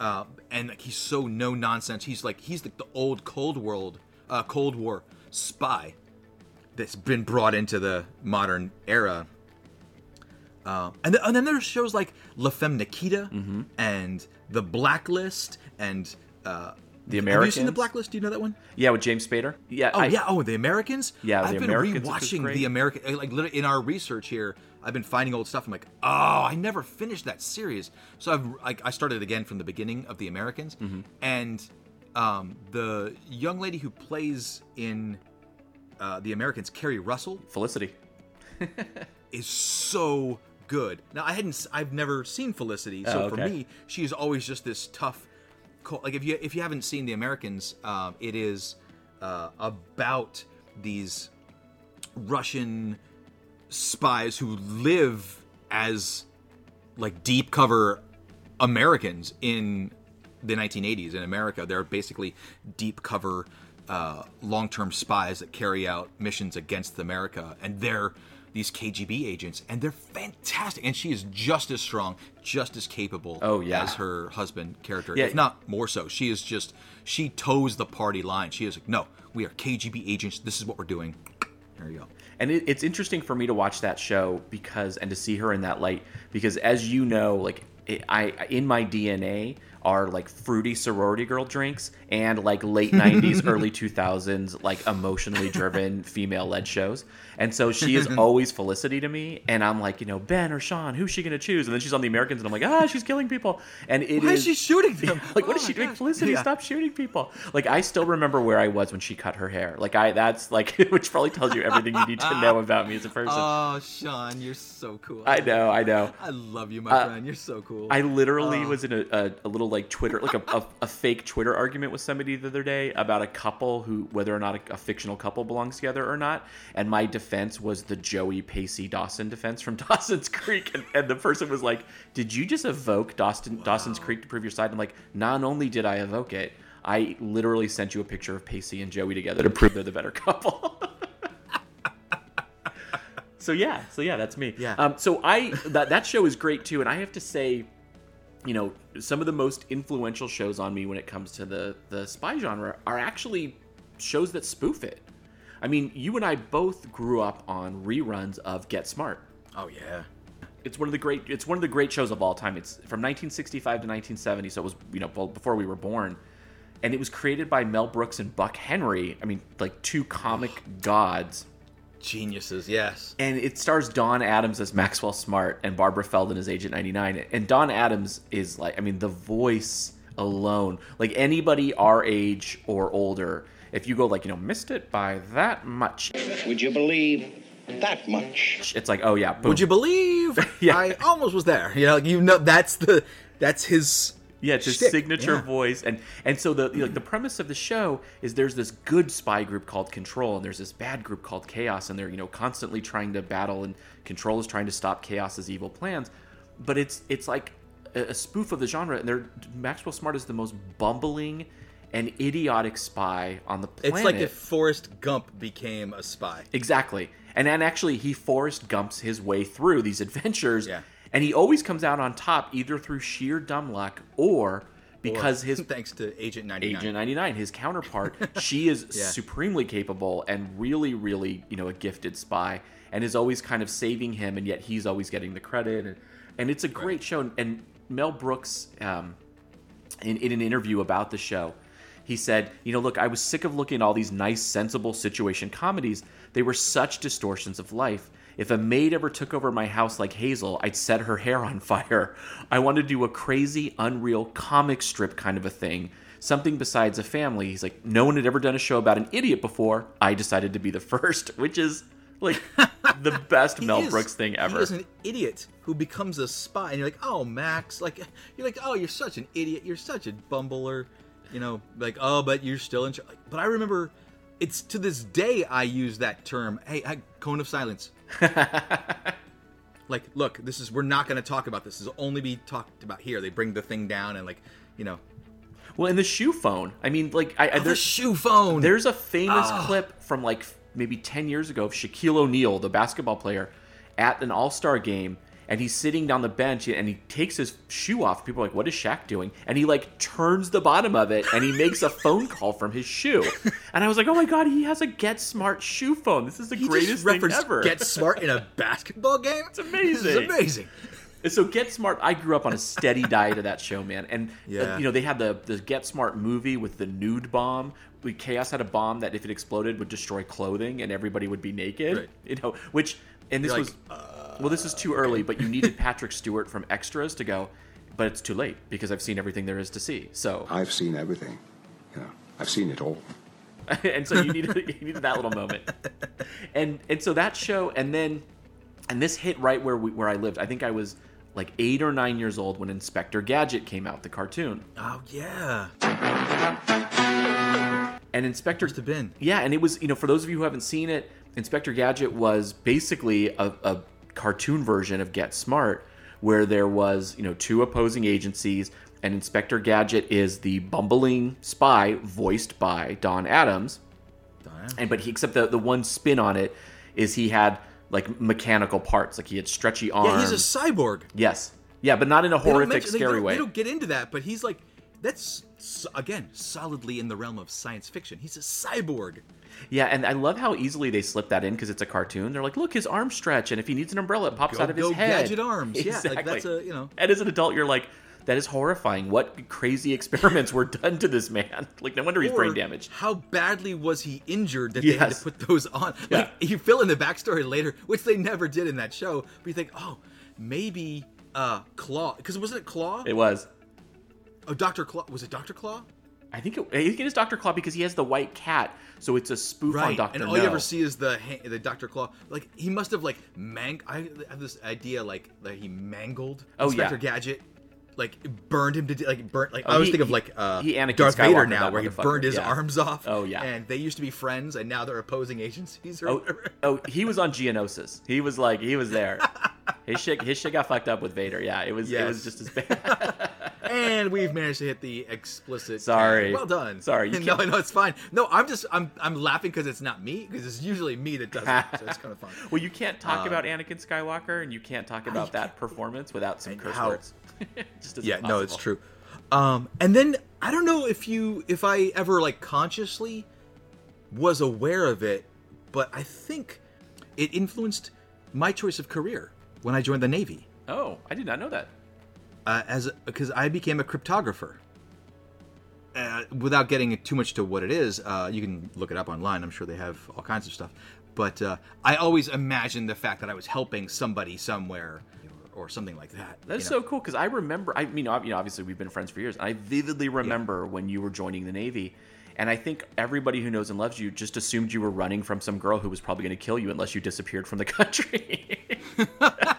Uh, and like, he's so no nonsense. He's like he's like the old Cold World, uh, Cold War spy that's been brought into the modern era. Um, and, th- and then there's shows like La Femme Nikita Mm-hmm. and The Blacklist and uh, The Have you seen The Blacklist? Do you know that one? Yeah, with James Spader. Yeah. Oh I- yeah. Oh, The Americans. Yeah, The I've been Americans, rewatching. The American. Like literally in our research here, I've been finding old stuff. I'm like, oh, I never finished that series. So I've like I started again from the beginning of The Americans, Mm-hmm. and um, the young lady who plays in uh, The Americans, Keri Russell, Felicity. is so good. Now I hadn't, I've never seen Felicity, so Oh, for me, she is always just this tough. Like if you if you haven't seen The Americans, um, it is uh, about these Russian spies who live as like deep cover Americans in the 1980s in America. They're basically deep cover, uh, long term spies that carry out missions against America, and they're these KGB agents, and they're fantastic. And she is just as strong, just as capable Oh, yeah. as her husband character, Yeah. if not more so. She is just she toes the party line. She is like, no, we are KGB agents. This is what we're doing. There you go. And it, it's interesting for me to watch that show because and to see her in that light because as you know, like it, I in my DNA are like fruity sorority girl drinks and like late 90s early 2000s like emotionally driven female led shows and so she is always felicity to me and i'm like you know ben or sean who's she gonna choose and then she's on the americans and i'm like ah she's killing people and it Why is is she shooting them? like what Oh is she doing gosh. felicity Yeah. stop shooting people like i still remember where i was when she cut her hair like i that's like which probably tells you everything you need to know about me as a person Oh, Sean, you're so cool. I know, I know. I love you, my Uh, friend. You're so cool. I literally Oh. was in a, a, a little like Twitter, like a, a, a fake Twitter argument with somebody the other day about a couple who, whether or not a, a fictional couple belongs together or not. And my defense was the Joey Pacey Dawson defense from Dawson's Creek. And, and the person was like, Did you just evoke Dawson, Dawson's Creek to prove your side? I'm like, Not only did I evoke it, I literally sent you a picture of Pacey and Joey together to prove they're the better couple. so yeah, so yeah, that's me. Yeah. Um, so I that that show is great too, and I have to say, you know, some of the most influential shows on me when it comes to the the spy genre are actually shows that spoof it. I mean, you and I both grew up on reruns of Get Smart. oh yeah. It's one of the great. It's one of the great shows of all time. It's from 1965 to 1970, so it was you know before we were born, and it was created by Mel Brooks and Buck Henry. I mean, like two comic gods Geniuses, yes. and it stars Don Adams as Maxwell Smart and Barbara Feldon as Agent 99. And Don Adams is like, I mean, the voice alone, like anybody our age or older, if you go like, you know, missed it by that much, Would you believe that much? it's like, oh yeah, boom. Would you believe? Yeah. I almost was there. You know, you know that's the that's his Yeah, it's his shtick. signature Yeah. voice, and and so the like the premise of the show is there's this good spy group called Control, and there's this bad group called Chaos, and they're you know constantly trying to battle, and Control is trying to stop Chaos's evil plans, but it's it's like a, a spoof of the genre, and they're Maxwell Smart is the most bumbling and idiotic spy on the planet. It's like if Forrest Gump became a spy. Exactly. And then actually, he Forrest Gumps his way through these adventures. Yeah. And he always comes out on top either through sheer dumb luck or because Or his thanks to Agent 99. Agent 99, his counterpart, she is Yeah. supremely capable and really, really, you know, a gifted spy and is always kind of saving him, and yet he's always getting the credit. And, and it's a great show. And Mel Brooks, um, in, in an interview about the show, he said, You know, look, I was sick of looking at all these nice, sensible situation comedies. They were such distortions of life. If a maid ever took over my house like Hazel, I'd set her hair on fire. I wanted to do a crazy, unreal comic strip kind of a thing. Something besides a family. He's like, no one had ever done a show about an idiot before. I decided to be the first, which is like the best Mel is- Brooks thing ever. He is an idiot who becomes a spy, and you're like, oh, Max, like you're like, oh, you're such an idiot, you're such a bumbler, you know, like, oh, but you're still in. Charge. But I remember, it's to this day I use that term. Hey, I, cone of silence. like, look, this is we're not going to talk about this. This will only be talked about here. They bring the thing down and like, you know, Well, and the shoe phone. I mean, like, I, I Oh, the there's shoe phone. There's a famous Ah. clip from like maybe 10 years ago of Shaquille O'Neal, the basketball player, at an All Star game, and he's sitting down the bench and he takes his shoe off. People are like, "What is Shaq doing?" And he like turns the bottom of it and he makes a phone call from his shoe. And I was like, "Oh my god, he has a Get Smart shoe phone. This is the he greatest just thing ever." Get Smart in a basketball game. It's amazing. It's amazing. And so Get Smart, I grew up on a steady diet of that show, man. And uh, you know they had the the Get Smart movie with the nude bomb. We, Chaos had a bomb that if it exploded would destroy clothing and everybody would be naked. Right. You know, which and this You're was like, well, this is too early, but you needed Patrick Stewart from Extras to go. But it's too late because I've seen everything there is to see. So I've seen everything. You know, I've seen it all. and so you needed you needed that little moment, and and so that show, and then and this hit right where we, where I lived. I think I was like eight or nine years old when Inspector Gadget came out, the cartoon, Oh yeah. and Inspector Must have yeah, and it was you know for those of you who haven't seen it, Inspector Gadget was basically a, a cartoon version of Get Smart, where there was you know two opposing agencies, and Inspector Gadget is the bumbling spy voiced by Don Adams. Don And but he except the the one spin on it is he had like mechanical parts like he had stretchy arms Yeah, he's a cyborg. yes yeah but not in a They horrific mention- scary don't- way They don't get into that, but he's like, that's again solidly in the realm of science fiction. He's a cyborg. Yeah and i love how easily they slip that in because it's a cartoon they're like look his arms stretch and if he needs an umbrella it pops Go- out of his head gadget arms. Yeah, like, that's a, you know. and as an adult you're like that is horrifying. What crazy experiments were done to this man? Like, no wonder he's Or brain damaged. How badly was he injured that they had to put those on? Like you fill in the backstory later, which they never did in that show. But you think, oh, maybe uh Claw, because wasn't it Claw? It was. Oh, Doctor Claw. Was it Doctor Claw? I think it, I think it is Doctor Claw because he has the white cat, so it's a spoof on Right, Doctor and all you ever see is the the Doctor Claw. Like he must have like mang. I have this idea like that he mangled Oh, Inspector yeah. Gadget, like burned him to de- like burnt. Like Oh, I always he- think of like uh, he Anakin Darth Skywalker, Vader now, where he burned his yeah. arms off. Oh, yeah. and they used to be friends, and now they're opposing agencies. Or Oh, oh, he was on Geonosis. He was like, he was there. His shit, his shit got fucked up with Vader. Yeah, it was, it was just as bad. and we've managed to hit the explicit. Sorry. well done. Sorry, no, no, it's fine. No, I'm just I'm I'm laughing because it's not me because it's usually me that does it, so it's kind of fun. well, you can't talk Um, about Anakin Skywalker, and you can't talk about that performance without some curse how- words. just yeah, no, it's true. Um, and then I don't know if you if I ever like consciously was aware of it, but I think it influenced my choice of career when I joined the Navy. Oh, I did not know that. Uh, as because I became a cryptographer. Uh, without getting too much to what it is, uh, you can look it up online. I'm sure they have all kinds of stuff. But uh, I always imagined the fact that I was helping somebody somewhere or, something like that. That's you know? so cool because I remember. I mean, you know, obviously we've been friends for years, and I vividly remember when you were joining the Navy. And I think everybody who knows and loves you just assumed you were running from some girl who was probably going to kill you unless you disappeared from the country.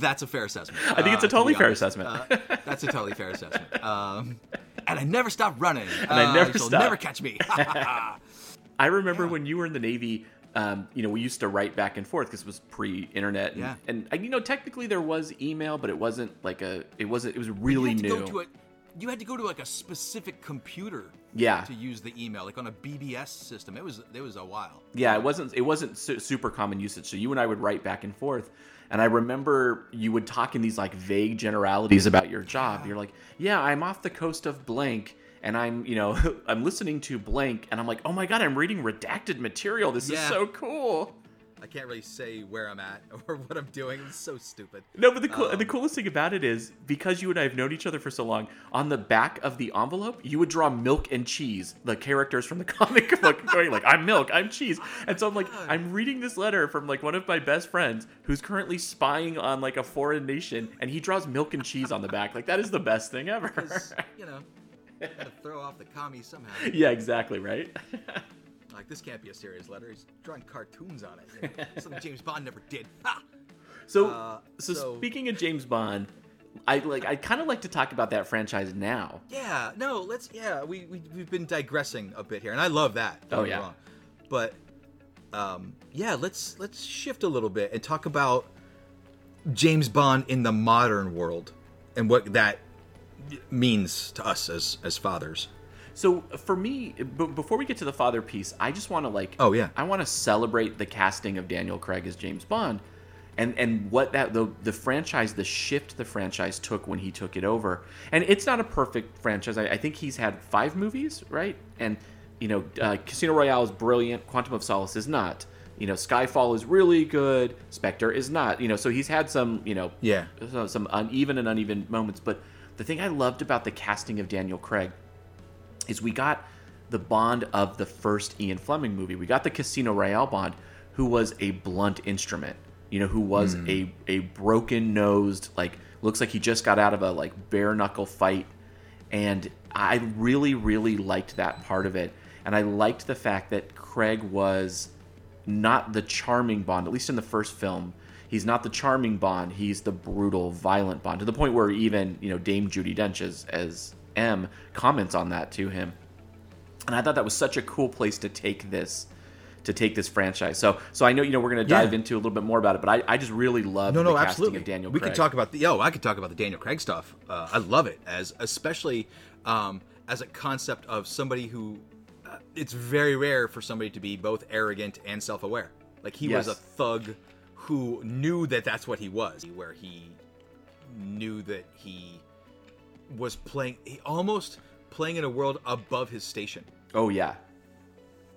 That's a fair assessment. I think it's a uh, to totally fair assessment. Uh, that's a totally fair assessment. Um, and I never stopped running. And I Uh, never you'll never catch me. I remember when you were in the Navy. Um, you know, we used to write back and forth because it was pre-internet. And, Yeah. and uh, you know, technically there was email, but it wasn't like a. It wasn't. It was really you had to new. To you had to go to like a specific computer. Yeah. To use the email, like on a BBS system. It was it was a while. Yeah, it wasn't it wasn't su- super common usage. So you and I would write back and forth, and I remember you would talk in these like vague generalities about your job. You're like, "Yeah, I'm off the coast of blank." And I'm, you know, I'm listening to blank, and I'm like, oh my god, I'm reading redacted material. This is so cool. I can't really say where I'm at or what I'm doing. It's so stupid. No, but the cool, Um, the coolest thing about it is because you and I have known each other for so long. On the back of the envelope, you would draw milk and cheese, the characters from the comic book, going like, "I'm milk, I'm cheese," and so I'm like, I'm reading this letter from like one of my best friends who's currently spying on like a foreign nation, and he draws milk and cheese on the back. Like that is the best thing ever. You know, throw off the commies somehow. yeah, exactly, right. Like this can't be a serious letter. He's drawing cartoons on it. you know, Something James Bond never did. Ha! So, Uh, so, so- speaking of James Bond, I like I kind of like to talk about that franchise now. Yeah, no, let's. Yeah, we, we we've been digressing a bit here, and I love that. Oh, yeah. wrong. But um, yeah, let's let's shift a little bit and talk about James Bond in the modern world and what that means to us as as fathers. So for me, b- before we get to the father piece, I just want to like, Oh, yeah. I want to celebrate the casting of Daniel Craig as James Bond, and and what that the the franchise, the shift the franchise took when he took it over. And it's not a perfect franchise. I, I think he's had five movies, right? And you know, uh, Casino Royale is brilliant. Quantum of Solace is not. You know, Skyfall is really good. Spectre is not. You know, so he's had some, you know, Yeah. some uneven and uneven moments. But the thing I loved about the casting of Daniel Craig is we got the Bond of the first Ian Fleming movie. We got the Casino Royale Bond, who was a blunt instrument. You know, who was Mm. a a broken nosed, like looks like he just got out of a like bare knuckle fight. And I really, really liked that part of it. And I liked the fact that Craig was not the charming Bond, at least in the first film. He's not the charming Bond. He's the brutal, violent Bond to the point where even you know Dame Judi Dench as, as M comments on that to him. And I thought that was such a cool place to take this, to take this franchise. So so I know you know we're gonna Yeah. dive into a little bit more about it, but I, I just really love no, the no, casting absolutely. of Daniel. we Craig. could talk about the oh I could talk about the Daniel Craig stuff. Uh, I love it as especially um, as a concept of somebody who. Uh, it's very rare for somebody to be both arrogant and self-aware. Like he was a thug who knew that that's what he was. Where he knew that he was playing, he almost playing in a world above his station. Oh yeah,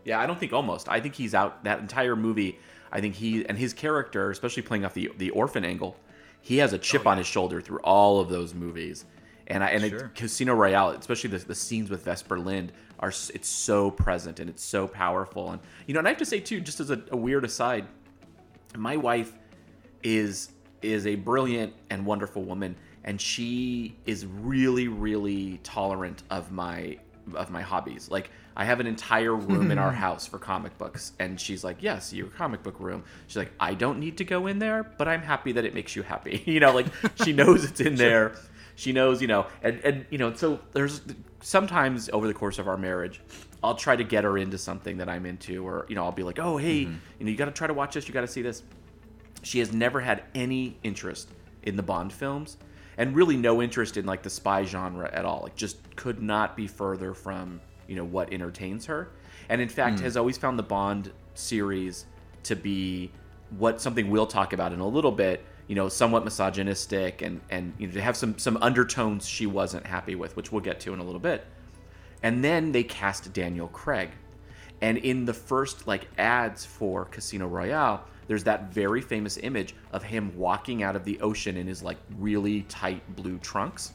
yeah. I don't think almost. I think he's out that entire movie. I think he and his character, especially playing off the the orphan angle, he has a chip oh, on his shoulder through all of those movies. And I and Sure. it, Casino Royale, especially the, the scenes with Vesper Lynd, are it's so present and it's so powerful. And you know, and I have to say too, just as a, a weird aside, my wife is is a brilliant and wonderful woman and she is really really tolerant of my of my hobbies. Like i have an entire room in our hmm. house for comic books and she's like yes your comic book room. She's like i don't need to go in there but i'm happy that it makes you happy. You know like she knows it's in there. She knows you know and and you know so there's sometimes over the course of our marriage i'll try to get her into something that i'm into or you know i'll be like oh hey mm-hmm. you know you got to try to watch this you got to see this she has never had any interest in the Bond films and really no interest in like the spy genre at all. Like just could not be further from, you know, what entertains her. And in fact Hmm. has always found the Bond series to be what something we'll talk about in a little bit, you know, somewhat misogynistic and and you know to have some some undertones she wasn't happy with, which we'll get to in a little bit. And then they cast Daniel Craig. And in the first like ads for Casino Royale, there's that very famous image of him walking out of the ocean in his like really tight blue trunks.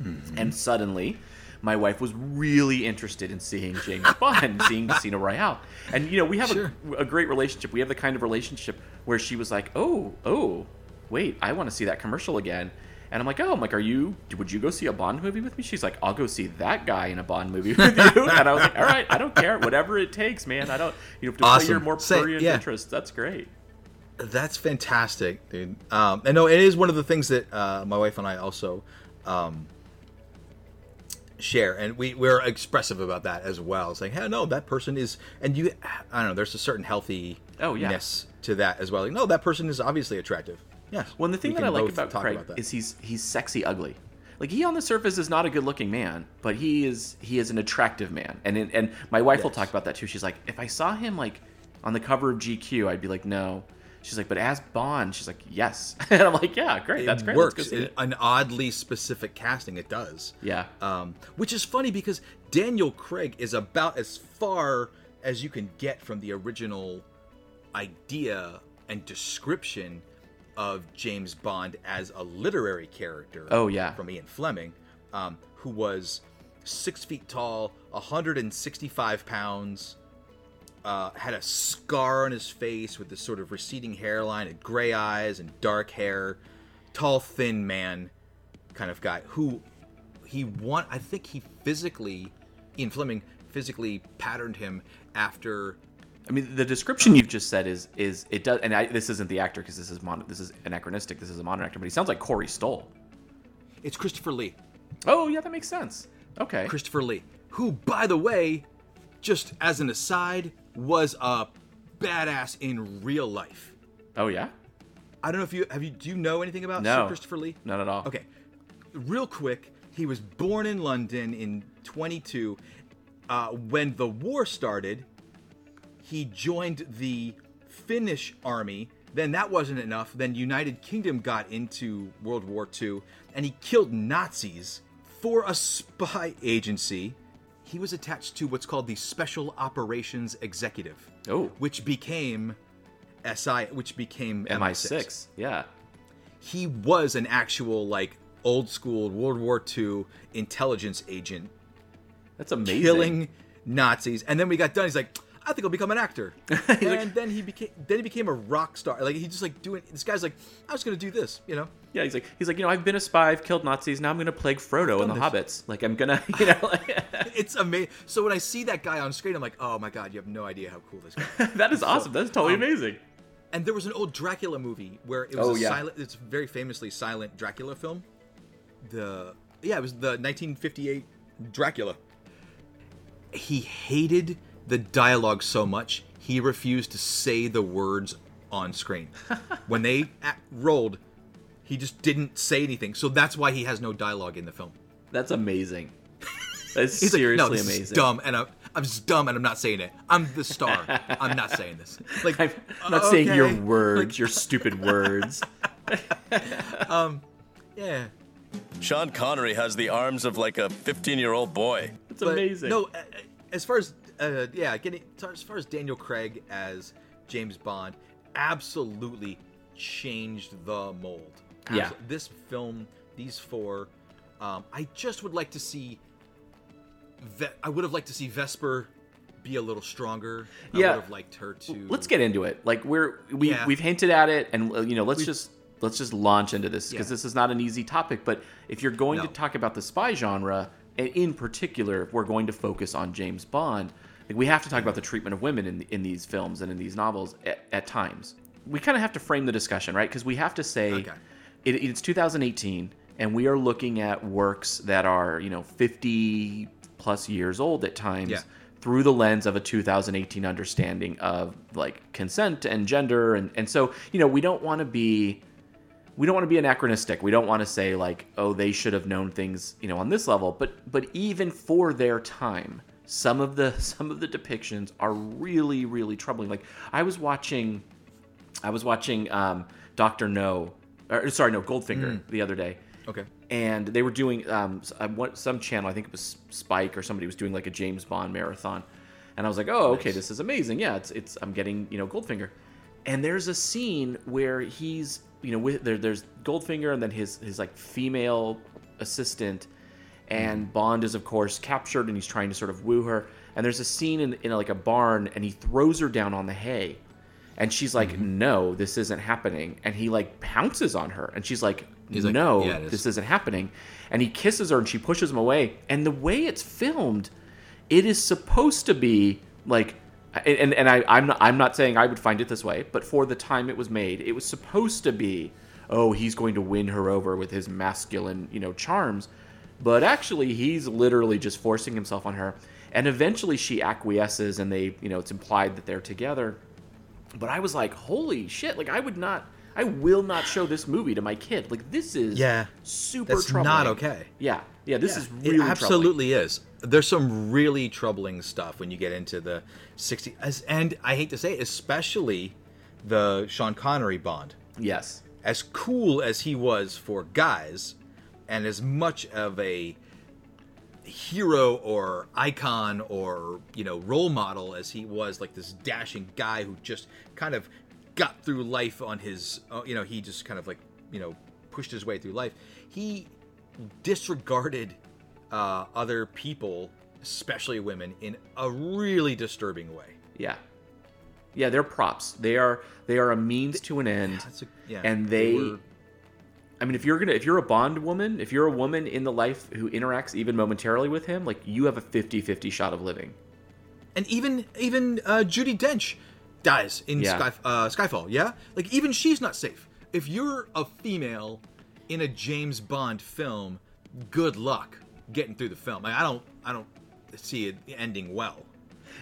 Hmm. And suddenly, my wife was really interested in seeing James Bond, seeing Casino Royale. And you know, we have a, a great relationship. We have the kind of relationship where she was like, "Oh, oh, wait, I want to see that commercial again." And I'm like, "Oh, I'm like, are you? Would you go see a Bond movie with me?" She's like, "I'll go see that guy in a Bond movie with you." and I was like, "All right, I don't care, whatever it takes, man. I don't, you know, to play your more prurient yeah. interests. That's great." That's fantastic, dude. Um, and no, it is one of the things that uh, my wife and I also um, share, and we we're expressive about that as well. Like, hey, no, that person is, and you, I don't know, there's a certain healthy Oh, yeah. to that as well. Like, no, that person is obviously attractive. Yes. Well, the thing We that I like about Craig about that. is he's he's sexy ugly. Like he on the surface is not a good looking man, but he is he is an attractive man. And in, and my wife will talk about that too. She's like, if I saw him like on the cover of GQ, I'd be like, no. She's like, but as Bond, she's like, yes. and I'm like, yeah, great, it that's great. works. Let's go see in it. an oddly specific casting. It does. Yeah. Um, which is funny because Daniel Craig is about as far as you can get from the original idea and description of James Bond as a literary character. Oh, yeah. From Ian Fleming, um, who was six feet tall, 165 pounds. Uh, had a scar on his face with this sort of receding hairline and gray eyes and dark hair, tall, thin man, kind of guy who he want. I think he physically, Ian Fleming physically patterned him after. I mean, the description you've just said is is it does, and I, this isn't the actor because this is mon- this is anachronistic. This is a modern actor, but he sounds like Corey Stoll. It's Christopher Lee. Oh yeah, that makes sense. Okay. Christopher Lee, who, by the way, just as an aside, was a badass in real life. Oh yeah. I don't know if you have you do you know anything about No. Sir Christopher Lee? Not at all. Okay, real quick, he was born in London in 22. Uh, when the war started, he joined the Finnish army. Then that wasn't enough. Then United Kingdom got into World War II, and he killed Nazis for a spy agency. He was attached to what's called the Special Operations Executive, oh, which became SI, which became MI6. Yeah. he was an actual like old school World War II intelligence agent. That's amazing. Killing Nazis, and then we got done. He's like, I think I'll become an actor. and then he became then he became a rock star. Like he just like doing. This guy's like, I was gonna do this, you know. Yeah, he's like he's like you know I've been a spy, I've killed Nazis, now I'm gonna plague Frodo in the Hobbits. Like I'm gonna you know like, it's amazing. So when I see that guy on screen, I'm like, oh my god, you have no idea how cool this guy. that is awesome. That's totally um, amazing. And there was an old Dracula movie where it was Oh, a yeah. silent. It's very famously silent Dracula film. The yeah, it was the 1958 Dracula. He hated the dialogue so much he refused to say the words on screen. when they a- rolled, he just didn't say anything. So that's why he has no dialogue in the film. That's amazing. That's He's seriously like, no, this amazing. is dumb, and I'm, I'm just dumb, and I'm not saying it. I'm the star. I'm not saying this. Like, I'm not saying your okay. words, your stupid words. um, yeah. Sean Connery has the arms of like a 15 year old boy. It's amazing. No, as far as uh, yeah, getting as far as Daniel Craig as James Bond, absolutely changed the mold. Yeah. This film, these four, um, I just would like to see. Ve- I would have liked to see Vesper be a little stronger. I Yeah. would have liked her to. Let's get into it. Like we're we Yeah. we've hinted at it, and uh, you know, let's We've- just let's just launch into this because Yeah. this is not an easy topic. But if you're going No. to talk about the spy genre, and in particular, if we're going to focus on James Bond, like we have to talk about the treatment of women in in these films and in these novels at, at times. We kind of have to frame the discussion, right? Because we have to say it, it's 2018, and we are looking at works that are you know 50 plus years old at times Yeah. through the lens of a 2018 understanding of like consent and gender and and so you know we don't want to be we don't want to be anachronistic we don't want to say like oh they should have known things you know on this level but but even for their time some of the some of the depictions are really really troubling like i was watching i was watching um dr no or sorry no goldfinger Mm. the other day Okay. and they were doing um, want- some channel i think it was spike or somebody was doing like a james bond marathon and i was like oh okay Nice. this is amazing yeah it's it's i'm getting you know goldfinger and there's a scene where he's you know with there, there's goldfinger and then his his like female assistant. And mm-hmm. bond is of course captured and he's trying to sort of woo her. And there's a scene in, in like a barn and he throws her down on the hay. And she's like mm-hmm. no this isn't happening. And he like pounces on her and she's like He's like, no "Yeah, it is." this isn't happening. And he kisses her and she pushes him away. And the way it's filmed it is supposed to be like and, and I, I'm not I'm not saying I would find it this way, but for the time it was made, it was supposed to be, oh, he's going to win her over with his masculine, you know, charms. But actually he's literally just forcing himself on her. And eventually she acquiesces and they, you know, it's implied that they're together. But I was like, holy shit, like I would not I will not show this movie to my kid. Like this is Yeah. super That's troubling. not okay. Yeah. Yeah, this Yeah, is really it troubling. absolutely is. There's some really troubling stuff when you get into the 60s, and I hate to say, it, especially the Sean Connery Bond. Yes. As cool as he was for guys, and as much of a hero or icon or you know role model as he was, like this dashing guy who just kind of got through life on his, uh, you know, he just kind of like you know pushed his way through life. He disregarded uh, other people, especially women, in a really disturbing way. Yeah. Yeah, they're props. They are they are a means to an end. that's a- yeah, and they they, I mean if you're to if you're a Bond woman, if you're a woman in the life who interacts even momentarily with him, like you have a 50-50 shot of living. And even even uh, Judi Dench dies in Yeah. Sky, uh, Skyfall. Yeah, like even she's not safe. If you're a female in a James Bond film, good luck getting through the film. Like, I don't I don't see it ending well.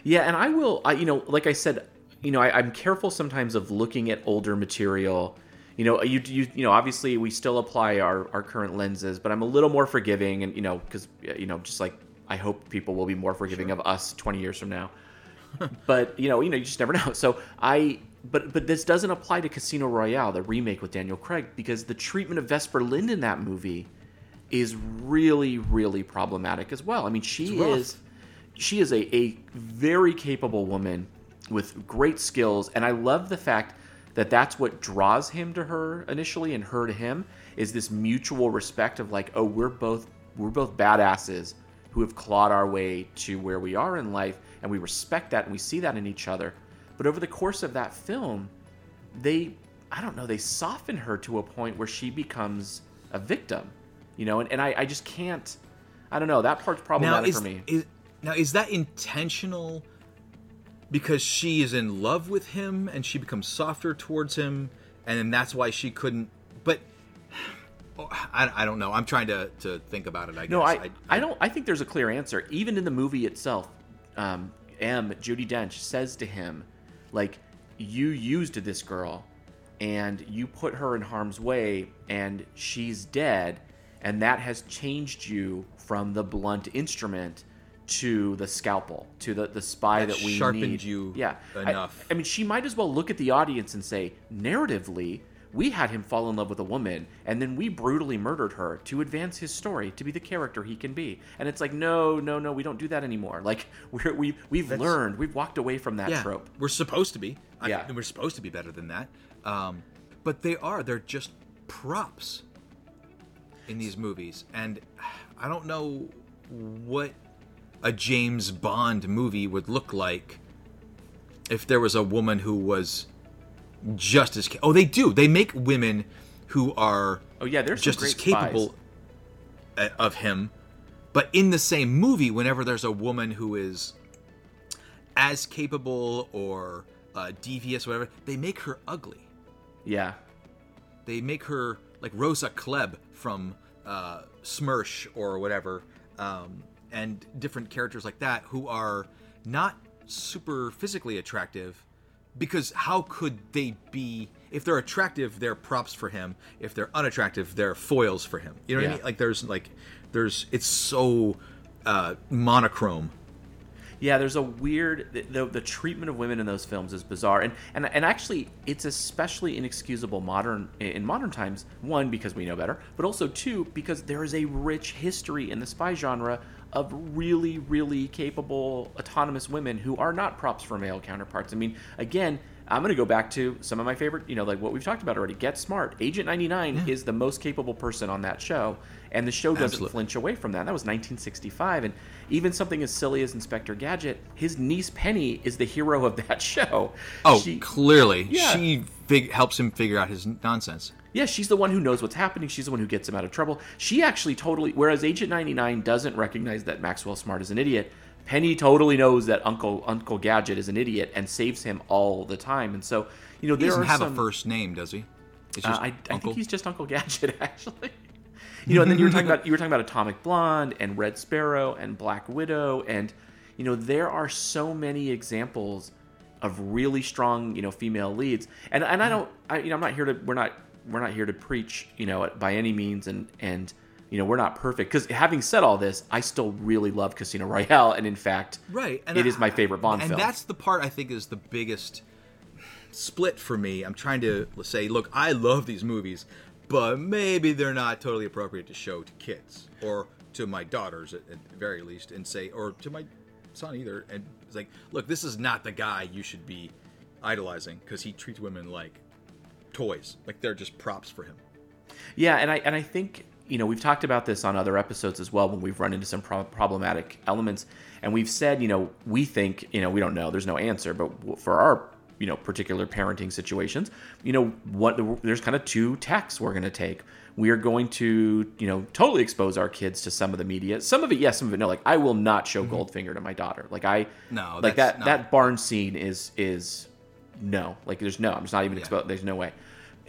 Yeah, and I will. I, you know, like I said, you know, I, I'm careful sometimes of looking at older material. You know, you you you know, obviously we still apply our our current lenses, but I'm a little more forgiving, and you know, because you know, just like I hope people will be more forgiving of us 20 years from now. but you know, you know, you just never know. So I. But, but this doesn't apply to Casino Royale, the remake with Daniel Craig, because the treatment of Vesper Lynd in that movie is really, really problematic as well. I mean, she is she is a, a very capable woman with great skills and i love the fact that that's what draws him to her initially and her to him is this mutual respect of like oh we're both we're both badasses who have clawed our way to where we are in life and we respect that and we see that in each other. But over the course of that film they i don't know they soften her to a point where she becomes a victim you know and, and I, I just can't i don't know that part's problematic is, for me Is, now, is that intentional? Because she is in love with him and she becomes softer towards him, and then that's why she couldn't. But I, I don't know. I'm trying to, to think about it. I guess. No, I, I, don't. I think there's a clear answer. Even in the movie itself, um, M. Judi Dench says to him, like, you used this girl, and you put her in harm's way, and she's dead, and that has changed you from the blunt instrument to the scalpel, to the the spy That that, we sharpened need. you yeah, I- enough. I mean, she might as well look at the audience and say, narratively, we had him fall in love with a woman, and then we brutally murdered her to advance his story to be the character he can be. And it's like, no, no, no, we don't do that anymore. Like we're, we we've That's- learned, we've walked away from that yeah, trope. We're supposed to be. I- Yeah. we're supposed to be better than that. Um, but they are. They're just props in these movies, and I don't know what a James Bond movie would look like if there was a woman who was just as ca- oh they do. They make women who are oh yeah there's just as capable uh, of him. But in the same movie whenever there's a woman who is as capable or uh, devious whatever they make her ugly. Yeah. they make her like Rosa Klebb from uh, SMERSH or whatever, um, and different characters like that who are not super physically attractive. Because how could they be? If they're attractive, they're props for him. If they're unattractive, they're foils for him. You know what I mean? Like there's like there's it's so uh, monochrome. Yeah, there's a weird the, the, the treatment of women in those films is bizarre, and and and actually it's especially inexcusable modern in modern times. One because we know better, but also two because there is a rich history in the spy genre of really really capable autonomous women who are not props for male counterparts. I mean, again. I'm going to go back to some of my favorite, you know, like what we've talked about already. Get Smart. Agent 99 is the most capable person on that show, and the show doesn't Absolutely. flinch away from that. That was 1965, and even something as silly as Inspector Gadget, his niece Penny is the hero of that show. Oh, She- clearly, Yeah. she fig- helps him figure out his nonsense. Yeah, she's the one who knows what's happening. She's the one who gets him out of trouble. She actually totally, whereas Agent 99 doesn't recognize that Maxwell Smart is an idiot, Penny totally knows that Uncle Uncle Gadget is an idiot and saves him all the time. And so, you know, He doesn't have some, a first name, does he? It's Uh, I, I think he's just Uncle Gadget, actually. You know, and then you were talking about you were talking about Atomic Blonde and Red Sparrow and Black Widow, and you know there are so many examples of really strong you know female leads, and and I don't I you know I'm not here to we're not we're not here to preach you know by any means, and and you know we're not perfect because having said all this, I still really love Casino Royale, and in fact, right it is my favorite Bond and film. that's the part I think is the biggest split for me. I'm trying to say, look, I love these movies, but maybe they're not totally appropriate to show to kids or to my daughters at, at the very least, and say, or to my son either. And it's like, look, this is not the guy you should be idolizing because he treats women like toys, like they're just props for him. Yeah, and I and I think you know we've talked about this on other episodes as well when we've run into some pro- problematic elements, and we've said you know we think you know we don't know there's no answer, but for our you know particular parenting situations, you know what there's kind of two tacks we're going to take. We are going to you know totally expose our kids to some of the media, some of it yes, some of it no. Like I will not show mm-hmm. Goldfinger to my daughter. Like I No, like that not- that barn scene is is no like there's no i'm just not even exposed there's no way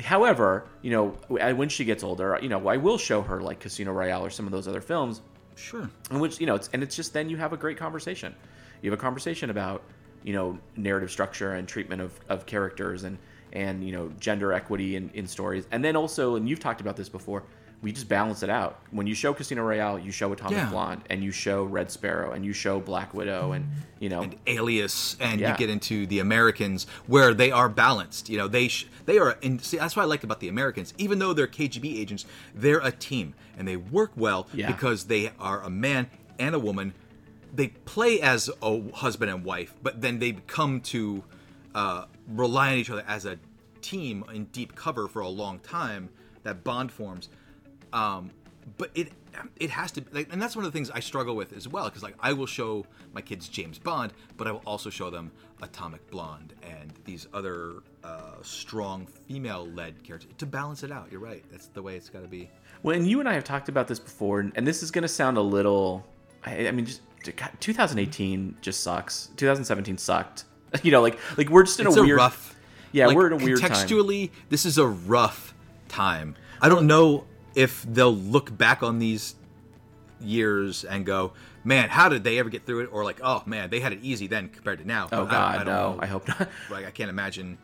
however you know when she gets older you know i will show her like casino royale or some of those other films. Sure. in which you know it's and it's just then you have a great conversation. You have a conversation about you know narrative structure and treatment of, of characters and and you know gender equity in, in stories. And then also and you've talked about this before we just balance it out when you show casino royale you show atomic Yeah. blonde and you show red sparrow and you show black widow and you know and Alias, and Yeah. you get into the Americans where they are balanced. You know, they sh- they are. In, see, that's what I like about the Americans. Even though they're KGB agents, they're a team and they work well Yeah. because they are a man and a woman. They play as a husband and wife, but then they come to uh, rely on each other as a team in deep cover for a long time. That bond forms. Um, but it it has to like, and that's one of the things I struggle with as well because like I will show my kids James Bond, but I will also show them Atomic Blonde and these other uh, strong female-led characters to balance it out. You're right. That's the way it's got to be. Well, and you and I have talked about this before, and, this is going to sound a little. I, I mean, just God, 2018 just sucks. 2017 sucked. You know, like like we're just in it's a weird. rough. yeah, like, we're in a weird time. contextually. This is a rough time. I don't know if they'll look back on these years and go, "Man, how did they ever get through it?" Or like, "Oh man, they had it easy then compared to now." Oh I- I God, don't no! know. I hope not. Like, I can't imagine.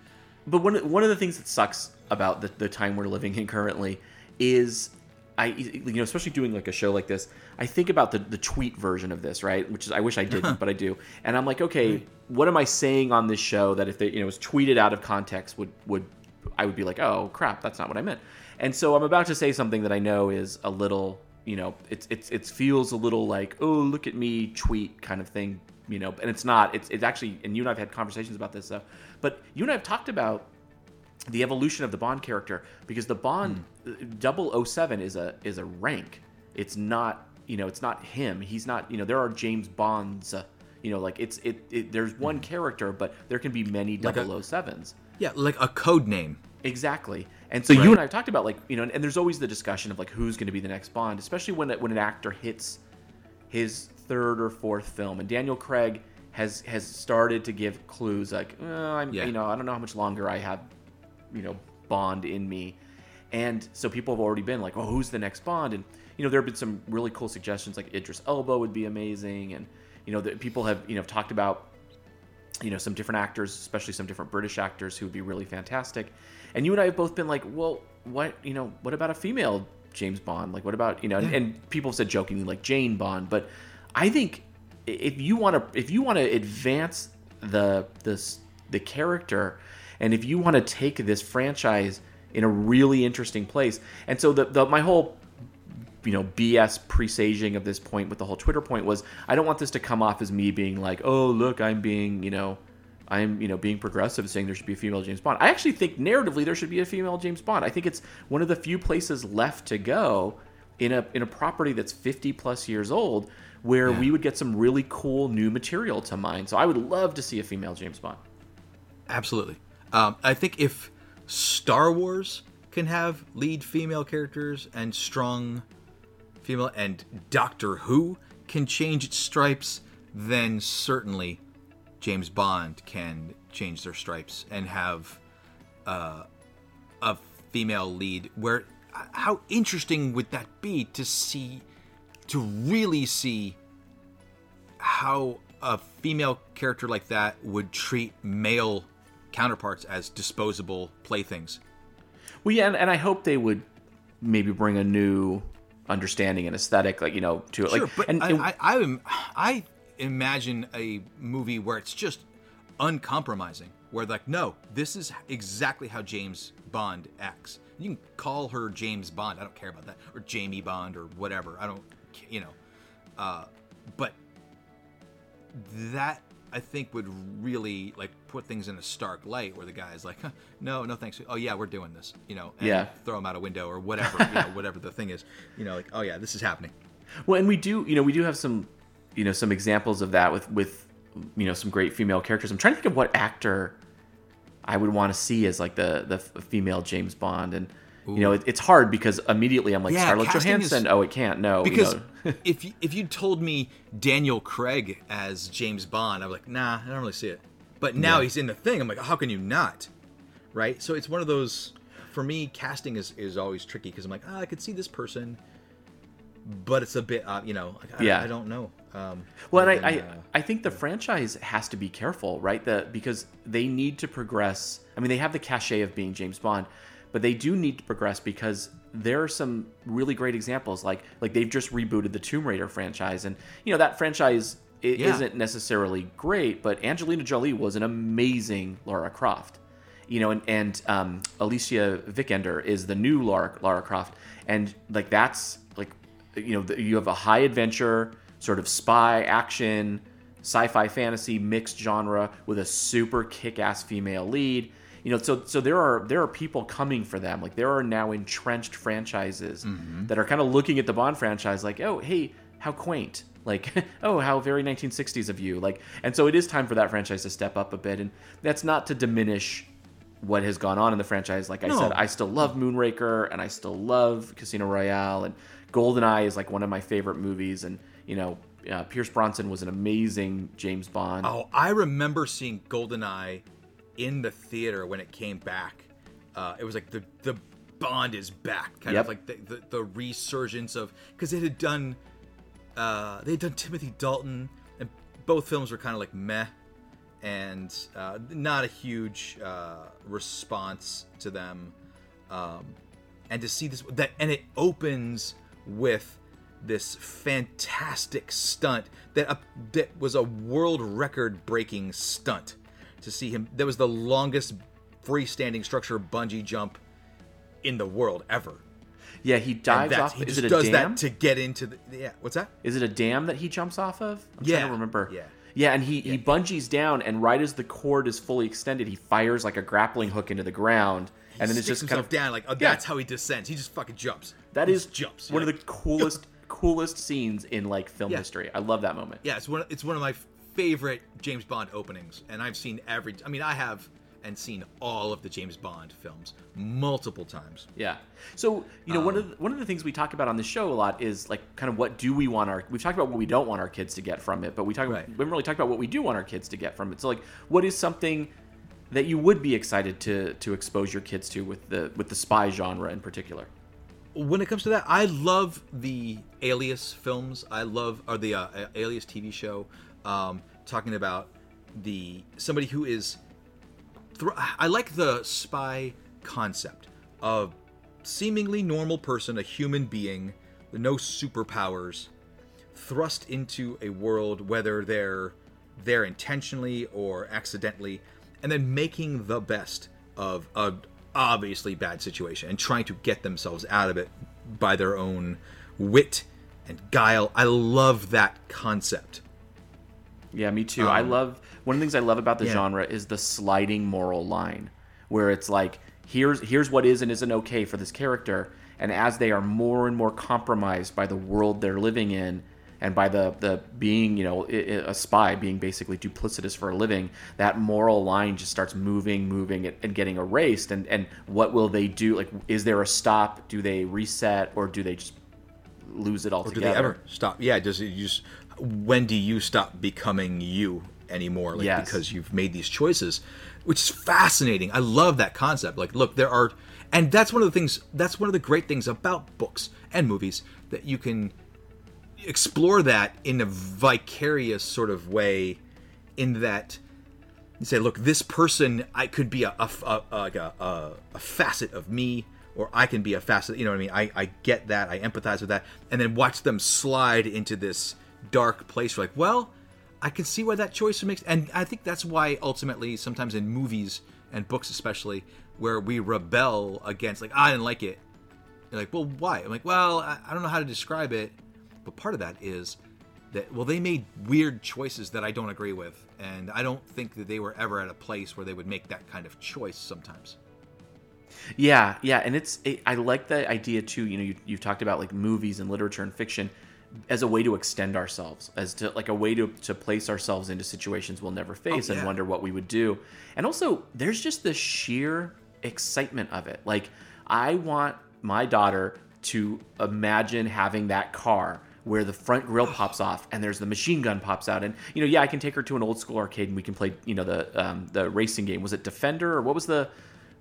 But one of- one of the things that sucks about the, the time we're living in currently is I you know especially doing like a show like this I think about the the tweet version of this right which is I wish I didn't but I do and I'm like okay what am I saying on this show that if they you know was tweeted out of context would would I would be like oh crap that's not what I meant and so I'm about to say something that I know is a little you know it's it's it feels a little like oh look at me tweet kind of thing you know and it's not it's it's actually and you and I've had conversations about this stuff but you and I have talked about the evolution of the Bond character because the Bond Hmm. 007 is a is a rank. It's not you know it's not him. He's not you know there are James Bonds. Uh, you know like it's it, it there's one character, but there can be many Hmm. Like a- Yeah, like a code name. Exactly. And so Right. you and I have talked about like you know, and, and there's always the discussion of like who's going to be the next Bond, especially when when an actor hits his third or fourth film. And Daniel Craig has has started to give clues like, uh, I'm Yeah. you know, I don't know how much longer I have, you know, Bond in me. And so people have already been like, oh, who's the next Bond? And you know, there have been some really cool suggestions like Idris Elba would be amazing, and you know, that people have you know talked about you know some different actors especially some different british actors who would be really fantastic. And you and i have both been like well what you know what about a female james bond? Like what about you know and, and people have said jokingly like jane bond. But i think if you want to if you want to advance the this the character and if you want to take this franchise in a really interesting place and so the, the my whole you know BS presaging of this point with the whole Twitter point was I don't want this to come off as me being like oh look I'm being you know I'm you know being progressive saying there should be a female James Bond. I actually think narratively there should be a female James Bond. I think it's one of the few places left to go in a in a property that's 50 plus years old where Yeah. we would get some really cool new material to mine. So I would love to see a female James Bond. Absolutely. Um, I think if Star Wars can have lead female characters and strong female, and Doctor Who can change its stripes, then certainly James Bond can change their stripes and have uh, a female lead. Where how interesting would that be to see, to really see how a female character like that would treat male counterparts as disposable playthings. Well, yeah, and, and I hope they would maybe bring a new understanding and aesthetic, like you know, to it. Sure, like, but and, I, and- I, I, I imagine a movie where it's just uncompromising, where like, no, this is exactly how James Bond acts. You can call her James Bond. I don't care about that, or Jamie Bond, or whatever. I don't, you know, uh, but that I think would really like put things in a stark light, where the guy's like, huh, no, no, thanks. Oh yeah, we're doing this, you know, and Yeah. throw him out a window or whatever, you know, whatever the thing is, you know, like, oh yeah, this is happening. Well, and we do, you know, we do have some, you know, some examples of that with with, you know, some great female characters. I'm trying to think of what actor I would want to see as like the the female James Bond, and you know, it, it's hard because immediately I'm like Yeah, Scarlett Johansson. is- oh, it can't. No, you because know. if you, if you told me Daniel Craig as James Bond, I'm like, nah, I don't really see it. But now Yeah. he's in the thing. I'm like, how can you not? Right. So it's one of those. For me, casting is is always tricky because I'm like, oh, I could see this person, but it's a bit, uh, you know, I, Yeah. I don't know. Um, Well, and and I, then, I, uh, I think the franchise has to be careful, right? The because they need to progress. I mean, they have the cachet of being James Bond, but they do need to progress because there are some really great examples. Like like they've just rebooted the Tomb Raider franchise, and you know that franchise i Yeah. isn't necessarily great, but Angelina Jolie was an amazing Lara Croft. You know, and, and um, Alicia Vikander is the new Lara, Lara Croft, and like that's like you know the, you have a high adventure sort of spy action sci-fi fantasy mixed genre with a super kick-ass female lead you know so so there are there are people coming for them. Like there are now entrenched franchises Mhm. that are kind of looking at the bond franchise like oh hey how quaint. Like oh how very 1960s of you. Like and so it is time for that franchise to step up a bit and that's not to diminish what has gone on in the franchise. Like i No. said i still love moonraker and i still love casino royale and goldeneye is like one of my favorite movies and you know uh, pierce brosnan was an amazing james bond. Oh, I remember seeing GoldenEye in the theater when it came back. Uh, it was like the the Bond is back, kind Yep. of like the, the, the resurgence of because it had done uh, they had done Timothy Dalton, and both films were kind of like meh, and uh, not a huge uh, response to them. Um, and to see this that and it opens with this fantastic stunt that uh, that was a world record breaking stunt to see him that was the longest freestanding structure bungee jump in the world ever yeah he dives off he is it a does dam that to get into the yeah what's that is it a dam that he jumps off of i'm Yeah, trying to remember yeah. Yeah, and he, he bungees down, and right as the cord is fully extended, he fires like a grappling hook into the ground, and then it's just kind of down like oh, Yeah. that's how he descends. He just fucking jumps. That He is jumps. one yeah. of the coolest coolest scenes in like film Yeah. history. I love that moment. Yeah, it's one. It's one of my favorite James Bond openings, and I've seen every. I mean, I have and seen all of the James Bond films multiple times. Yeah. So you know, one Um, of the, one of the things we talk about on the show a lot is like kind of what do we want our we've talked about what we don't want our kids to get from it, but we talk about we haven't really talked about what we do want our kids to get from it. So like, what is something that you would be excited to to expose your kids to with the with the spy genre in particular? When it comes to that, I love the Alias films. I love or the uh, Alias TV show, um, talking about the somebody who is. Thr- I like the spy concept of seemingly normal person, a human being, no superpowers, thrust into a world, whether they're there intentionally or accidentally, and then making the best of a obviously bad situation and trying to get themselves out of it by their own wit and guile. I love that concept. Yeah, me too. I Um, love one of the things I love about the yeah. genre is the sliding moral line, where it's like here's here's what is and isn't okay for this character, and as they are more and more compromised by the world they're living in, and by the the being you know i- i- a spy being basically duplicitous for a living, that moral line just starts moving, moving, and, getting erased. And and what will they do? Like, is there a stop? Do they reset, or do they just lose it Or do they ever stop? Yeah, does it just when do you stop becoming you anymore? Like Yes. because you've made these choices, which is fascinating. I love that concept. Like, look, there are, and that's one of the things. That's one of the great things about books and movies that you can explore that in a vicarious sort of way. In that, you say, look, this person, I could be a a, a, a, a, a facet of me, or I can be a facet. You know what I mean? I, I get that. I empathize with that, and then watch them slide into this dark place. You're like, well, I can see why that choice makes, and I think that's why ultimately, sometimes in movies and books, especially, where we rebel against, like, ah, I didn't like it. You're like, well, why? I'm like, well, I, I don't know how to describe it, but part of that is that well they made weird choices that i don't agree with and i don't think that they were ever at a place where they would make that kind of choice sometimes Yeah, yeah, and it's it, I like the idea too. You know, you, you've talked about like movies and literature and fiction as a way to extend ourselves, as to like a way to to place ourselves into situations we'll never face and yeah. wonder what we would do. And also, there's just the sheer excitement of it. Like, I want my daughter to imagine having that car where the front grill pops off and there's the machine gun pops out and you know yeah I can take her to an old school arcade and we can play you know the um, the racing game was it Defender or what was the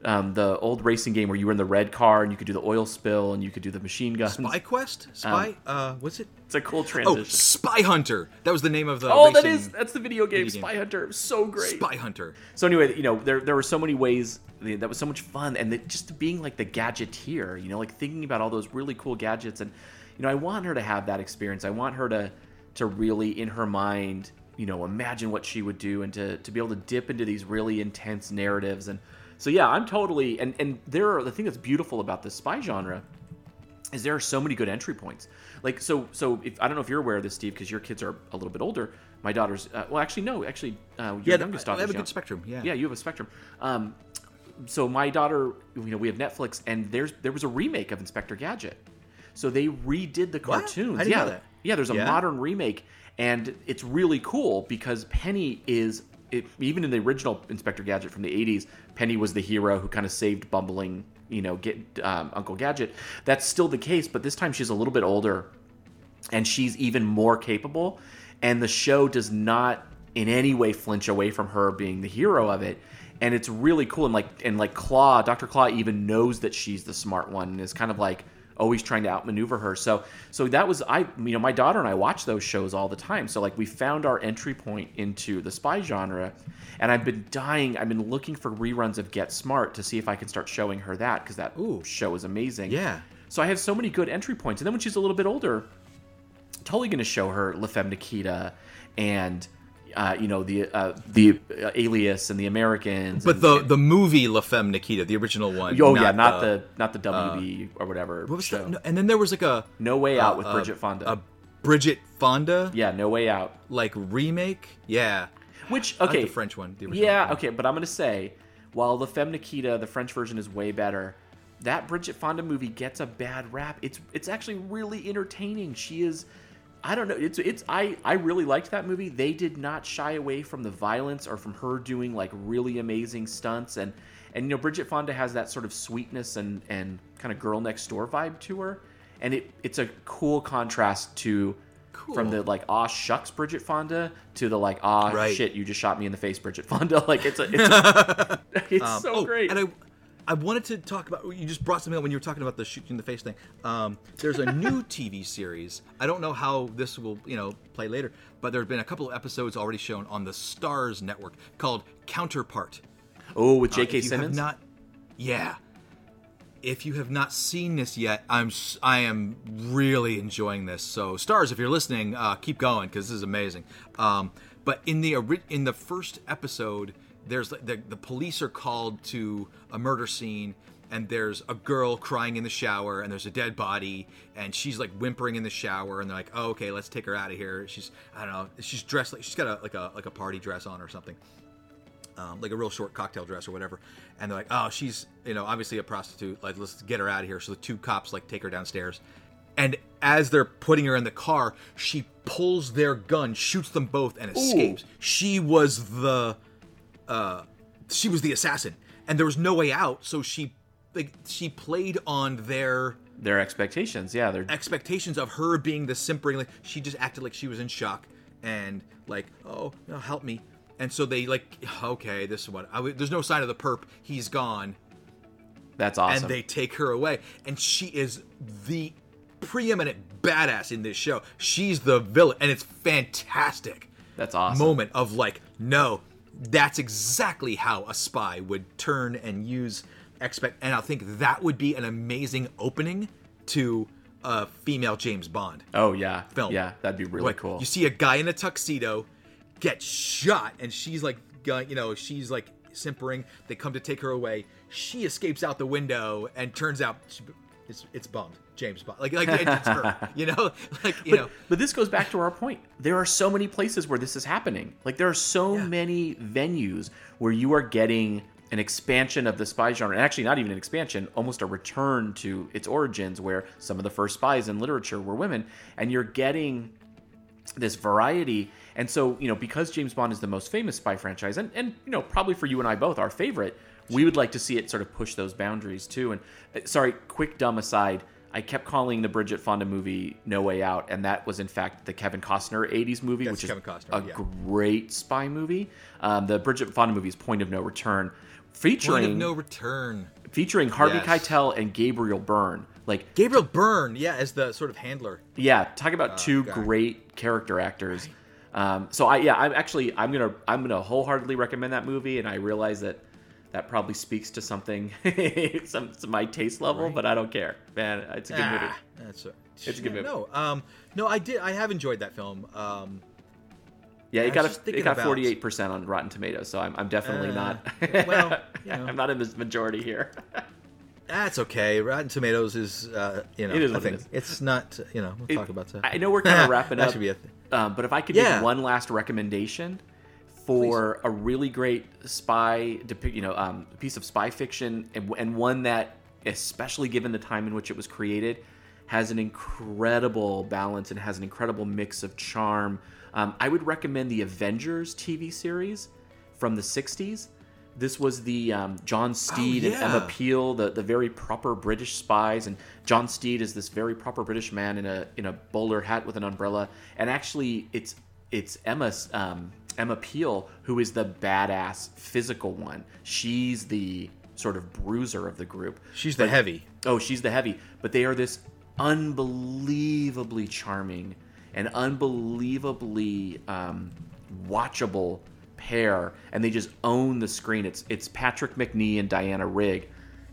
um, the old racing game where you were in the red car and you could do the oil spill and you could do the machine guns. spy quest spy Um, uh what's it It's a cool transition. oh spy hunter that was the name of the oh, that is that's the video game video game. Spy Hunter. So great. spy hunter So anyway, you know, there there were so many ways that was so much fun, and that just being like the gadgeteer, you know, like thinking about all those really cool gadgets, and you know, I want her to have that experience. I want her to to really in her mind, you know, imagine what she would do, and to to be able to dip into these really intense narratives, and so yeah, I'm totally and and there are the thing that's beautiful about the spy genre is there are so many good entry points. Like so, so if I don't know if you're aware of this, Steve, because your kids are a little bit older. My daughter's uh, well, actually no, actually uh, your Yeah, youngest I daughter. have a good spectrum, yeah. yeah, you have a spectrum. Um, so my daughter, you know, we have Netflix, and there's there was a remake of Inspector Gadget. So they redid the cartoons. I yeah, yeah. There's a Yeah? modern remake, and it's really cool because Penny is. It, even in the original Inspector Gadget from the 80s, Penny was the hero who kind of saved bumbling, you know, get um, Uncle Gadget. That's still the case, but this time she's a little bit older, and she's even more capable. And the show does not in any way flinch away from her being the hero of it. And it's really cool. And like and like Claw, Dr. Claw even knows that she's the smart one and is kind of like always trying to outmaneuver her. So so that was I you know, my daughter and I watch those shows all the time. So like we found our entry point into the spy genre. And I've been dying, I've been looking for reruns of Get Smart to see if I can start showing her that because that Ooh. show is amazing. Yeah. So I have so many good entry points. And then when she's a little bit older, totally going to show her La Femme Nikita and uh, you know the uh, the uh, Alias and the Americans. but and, the the movie La Femme Nikita the original one oh yeah, not the, not the uh, WB or whatever. what was show. that? And then there was like a No Way Out with Bridget Fonda. a Bridget Fonda. Yeah, No Way Out. Like remake. Yeah. Which I like okay, the French one. The yeah, okay, but I'm gonna say, while the Femme Nikita, the French version, is way better, that Bridget Fonda movie gets a bad rap. It's it's actually really entertaining. She is, I don't know, it's it's I I really liked that movie. They did not shy away from the violence or from her doing like really amazing stunts and and you know Bridget Fonda has that sort of sweetness and and kind of girl next door vibe to her, and it it's a cool contrast to. From the like ah shucks Bridget Fonda to the like ah Right. shit you just shot me in the face Bridget Fonda like it's a it's, a, it's Um, so oh, great And I, I wanted to talk about. You just brought something up when you were talking about the shoot you in the face thing. Um, there's a new TV series. I don't know how this will, you know, play later, but there have been a couple of episodes already shown on the Starz Network called Counterpart. oh with Uh, J.K. have Simmons not, yeah. If you have not seen this yet, I'm I am really enjoying this. So Starz, if you're listening, uh, keep going because this is amazing. Um, but in the in the first episode, there's the the police are called to a murder scene. And there's a girl crying in the shower, and there's a dead body, and she's like whimpering in the shower, and they're like, "Oh, okay, let's take her out of here." She's, I don't know, she's dressed like she's got a like a like a party dress on or something um, like a real short cocktail dress or whatever. And they're like, oh, she's, you know, obviously a prostitute. Like, let's get her out of here. So the two cops, like, take her downstairs. And as they're putting her in the car, she pulls their gun, shoots them both, and escapes. She was the, uh, she was the assassin. And there was no way out. So she, like, she played on their their expectations yeah they're expectations of her being the simpering like she just acted like she was in shock and like oh no, help me and so they like okay this is what I, w- there's no sign of the perp he's gone that's awesome and they take her away and she is the preeminent badass in this show she's the villain and it's fantastic that's awesome moment of like no that's exactly how a spy would turn and use expect and i think that would be an amazing opening to a female james bond oh yeah. film. Yeah that'd be really Like, cool. you see a guy in a tuxedo get shot and she's like you know she's like simpering. They come to take her away. She escapes out the window and turns out she, it's it's bond james bond. Like like it's her you know? Like you but, know. but this goes back to our point. There are so many places where this is happening. Like there are so many venues where you are getting an expansion of the spy genre and actually not even an expansion almost a return to its origins where some of the first spies in literature were women and you're getting this variety. And so you know because james bond is the most famous spy franchise and, and you know probably for you and i both our favorite we would like to see it sort of push those boundaries too. And uh, sorry quick dumb aside i kept calling the bridget fonda movie no way out and that was in fact the kevin costner 80s movie That's which is Costner, a yeah. great spy movie um, the bridget fonda movie is point of no return featuring point of no return featuring harvey Yes. keitel and gabriel byrne like gabriel byrne yeah as the sort of handler yeah, talk about Oh, two God. great character actors. Um, so I yeah, I'm actually I'm gonna I'm gonna wholeheartedly recommend that movie, and I realize that that probably speaks to something some to my taste level, Right. but I don't care, man. It's a good movie. Ah, That's a, It's a good movie. No, um, no, I did. I have enjoyed that film. Um, Yeah, it got a, it got 48 percent on Rotten Tomatoes, so I'm, I'm definitely Uh, not. well, you know. I'm not in the majority here. that's okay. Rotten Tomatoes is, uh, you know, It is I what it think it's not. You know, we'll It- talk about that. I know we're kind of wrapping that up. should be a thing. Um, but if I could Yeah. make one last recommendation for a really great spy, you know, um, piece of spy fiction, and, and one that, especially given the time in which it was created, has an incredible balance and has an incredible mix of charm. Um, I would recommend the Avengers TV series from the '60s. This was the um, John Steed and yeah. Emma Peel, the, the very proper British spies, and John Steed is this very proper British man in a in a bowler hat with an umbrella. And actually, it's it's Emma's um, Emma Peel who is the badass physical one. She's the sort of bruiser of the group. She's the heavy. Oh, she's the heavy. But they are this unbelievably charming and unbelievably um, watchable pair, and they just own the screen. It's it's Patrick Macnee and Diana Rigg,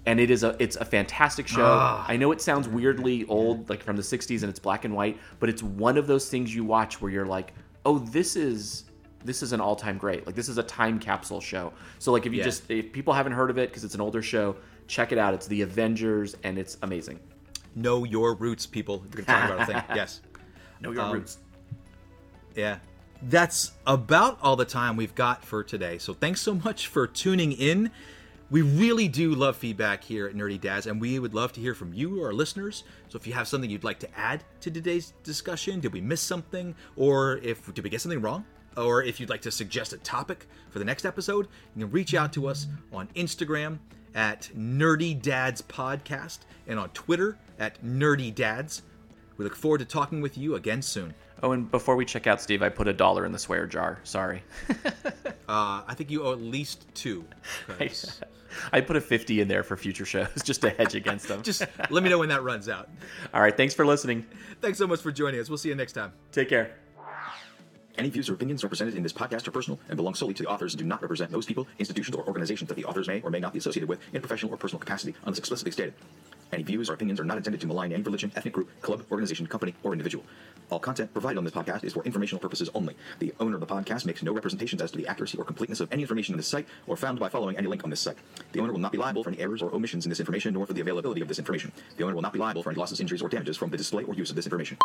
and it is a it's a fantastic show. Ah. I know it sounds weirdly old, like from the '60s, and it's black and white, but it's one of those things you watch where you're like, oh, this is this is an all-time great. Like this is a time capsule show. So like if you Yeah. just if people haven't heard of it because it's an older show, check it out. It's The Avengers, and it's amazing. Know your roots, people. We're gonna talk about a thing. Yes. Know your Um, roots. Yeah. That's about all the time we've got for today. So thanks so much for tuning in. We really do love feedback here at Nerdy Dads, and we would love to hear from you, our listeners. So if you have something you'd like to add to today's discussion, did we miss something, or if did we get something wrong, or if you'd like to suggest a topic for the next episode, you can reach out to us on Instagram at Nerdy Dads Podcast and on Twitter at Nerdy Dads. We look forward to talking with you again soon. Oh, and before we check out, Steve, I put a dollar in the swear jar. Sorry. uh, I think you owe at least two. I, I put a 50 in there for future shows just to hedge against them. just let me know when that runs out. All right. Thanks for listening. Thanks so much for joining us. We'll see you next time. Take care. Any views or opinions represented in this podcast are personal and belong solely to the authors and do not represent those people, institutions, or organizations that the authors may or may not be associated with in professional or personal capacity unless explicitly stated. Any views or opinions are not intended to malign any religion, ethnic group, club, organization, company, or individual. All content provided on this podcast is for informational purposes only. The owner of the podcast makes no representations as to the accuracy or completeness of any information on this site or found by following any link on this site. The owner will not be liable for any errors or omissions in this information nor for the availability of this information. The owner will not be liable for any losses, injuries, or damages from the display or use of this information.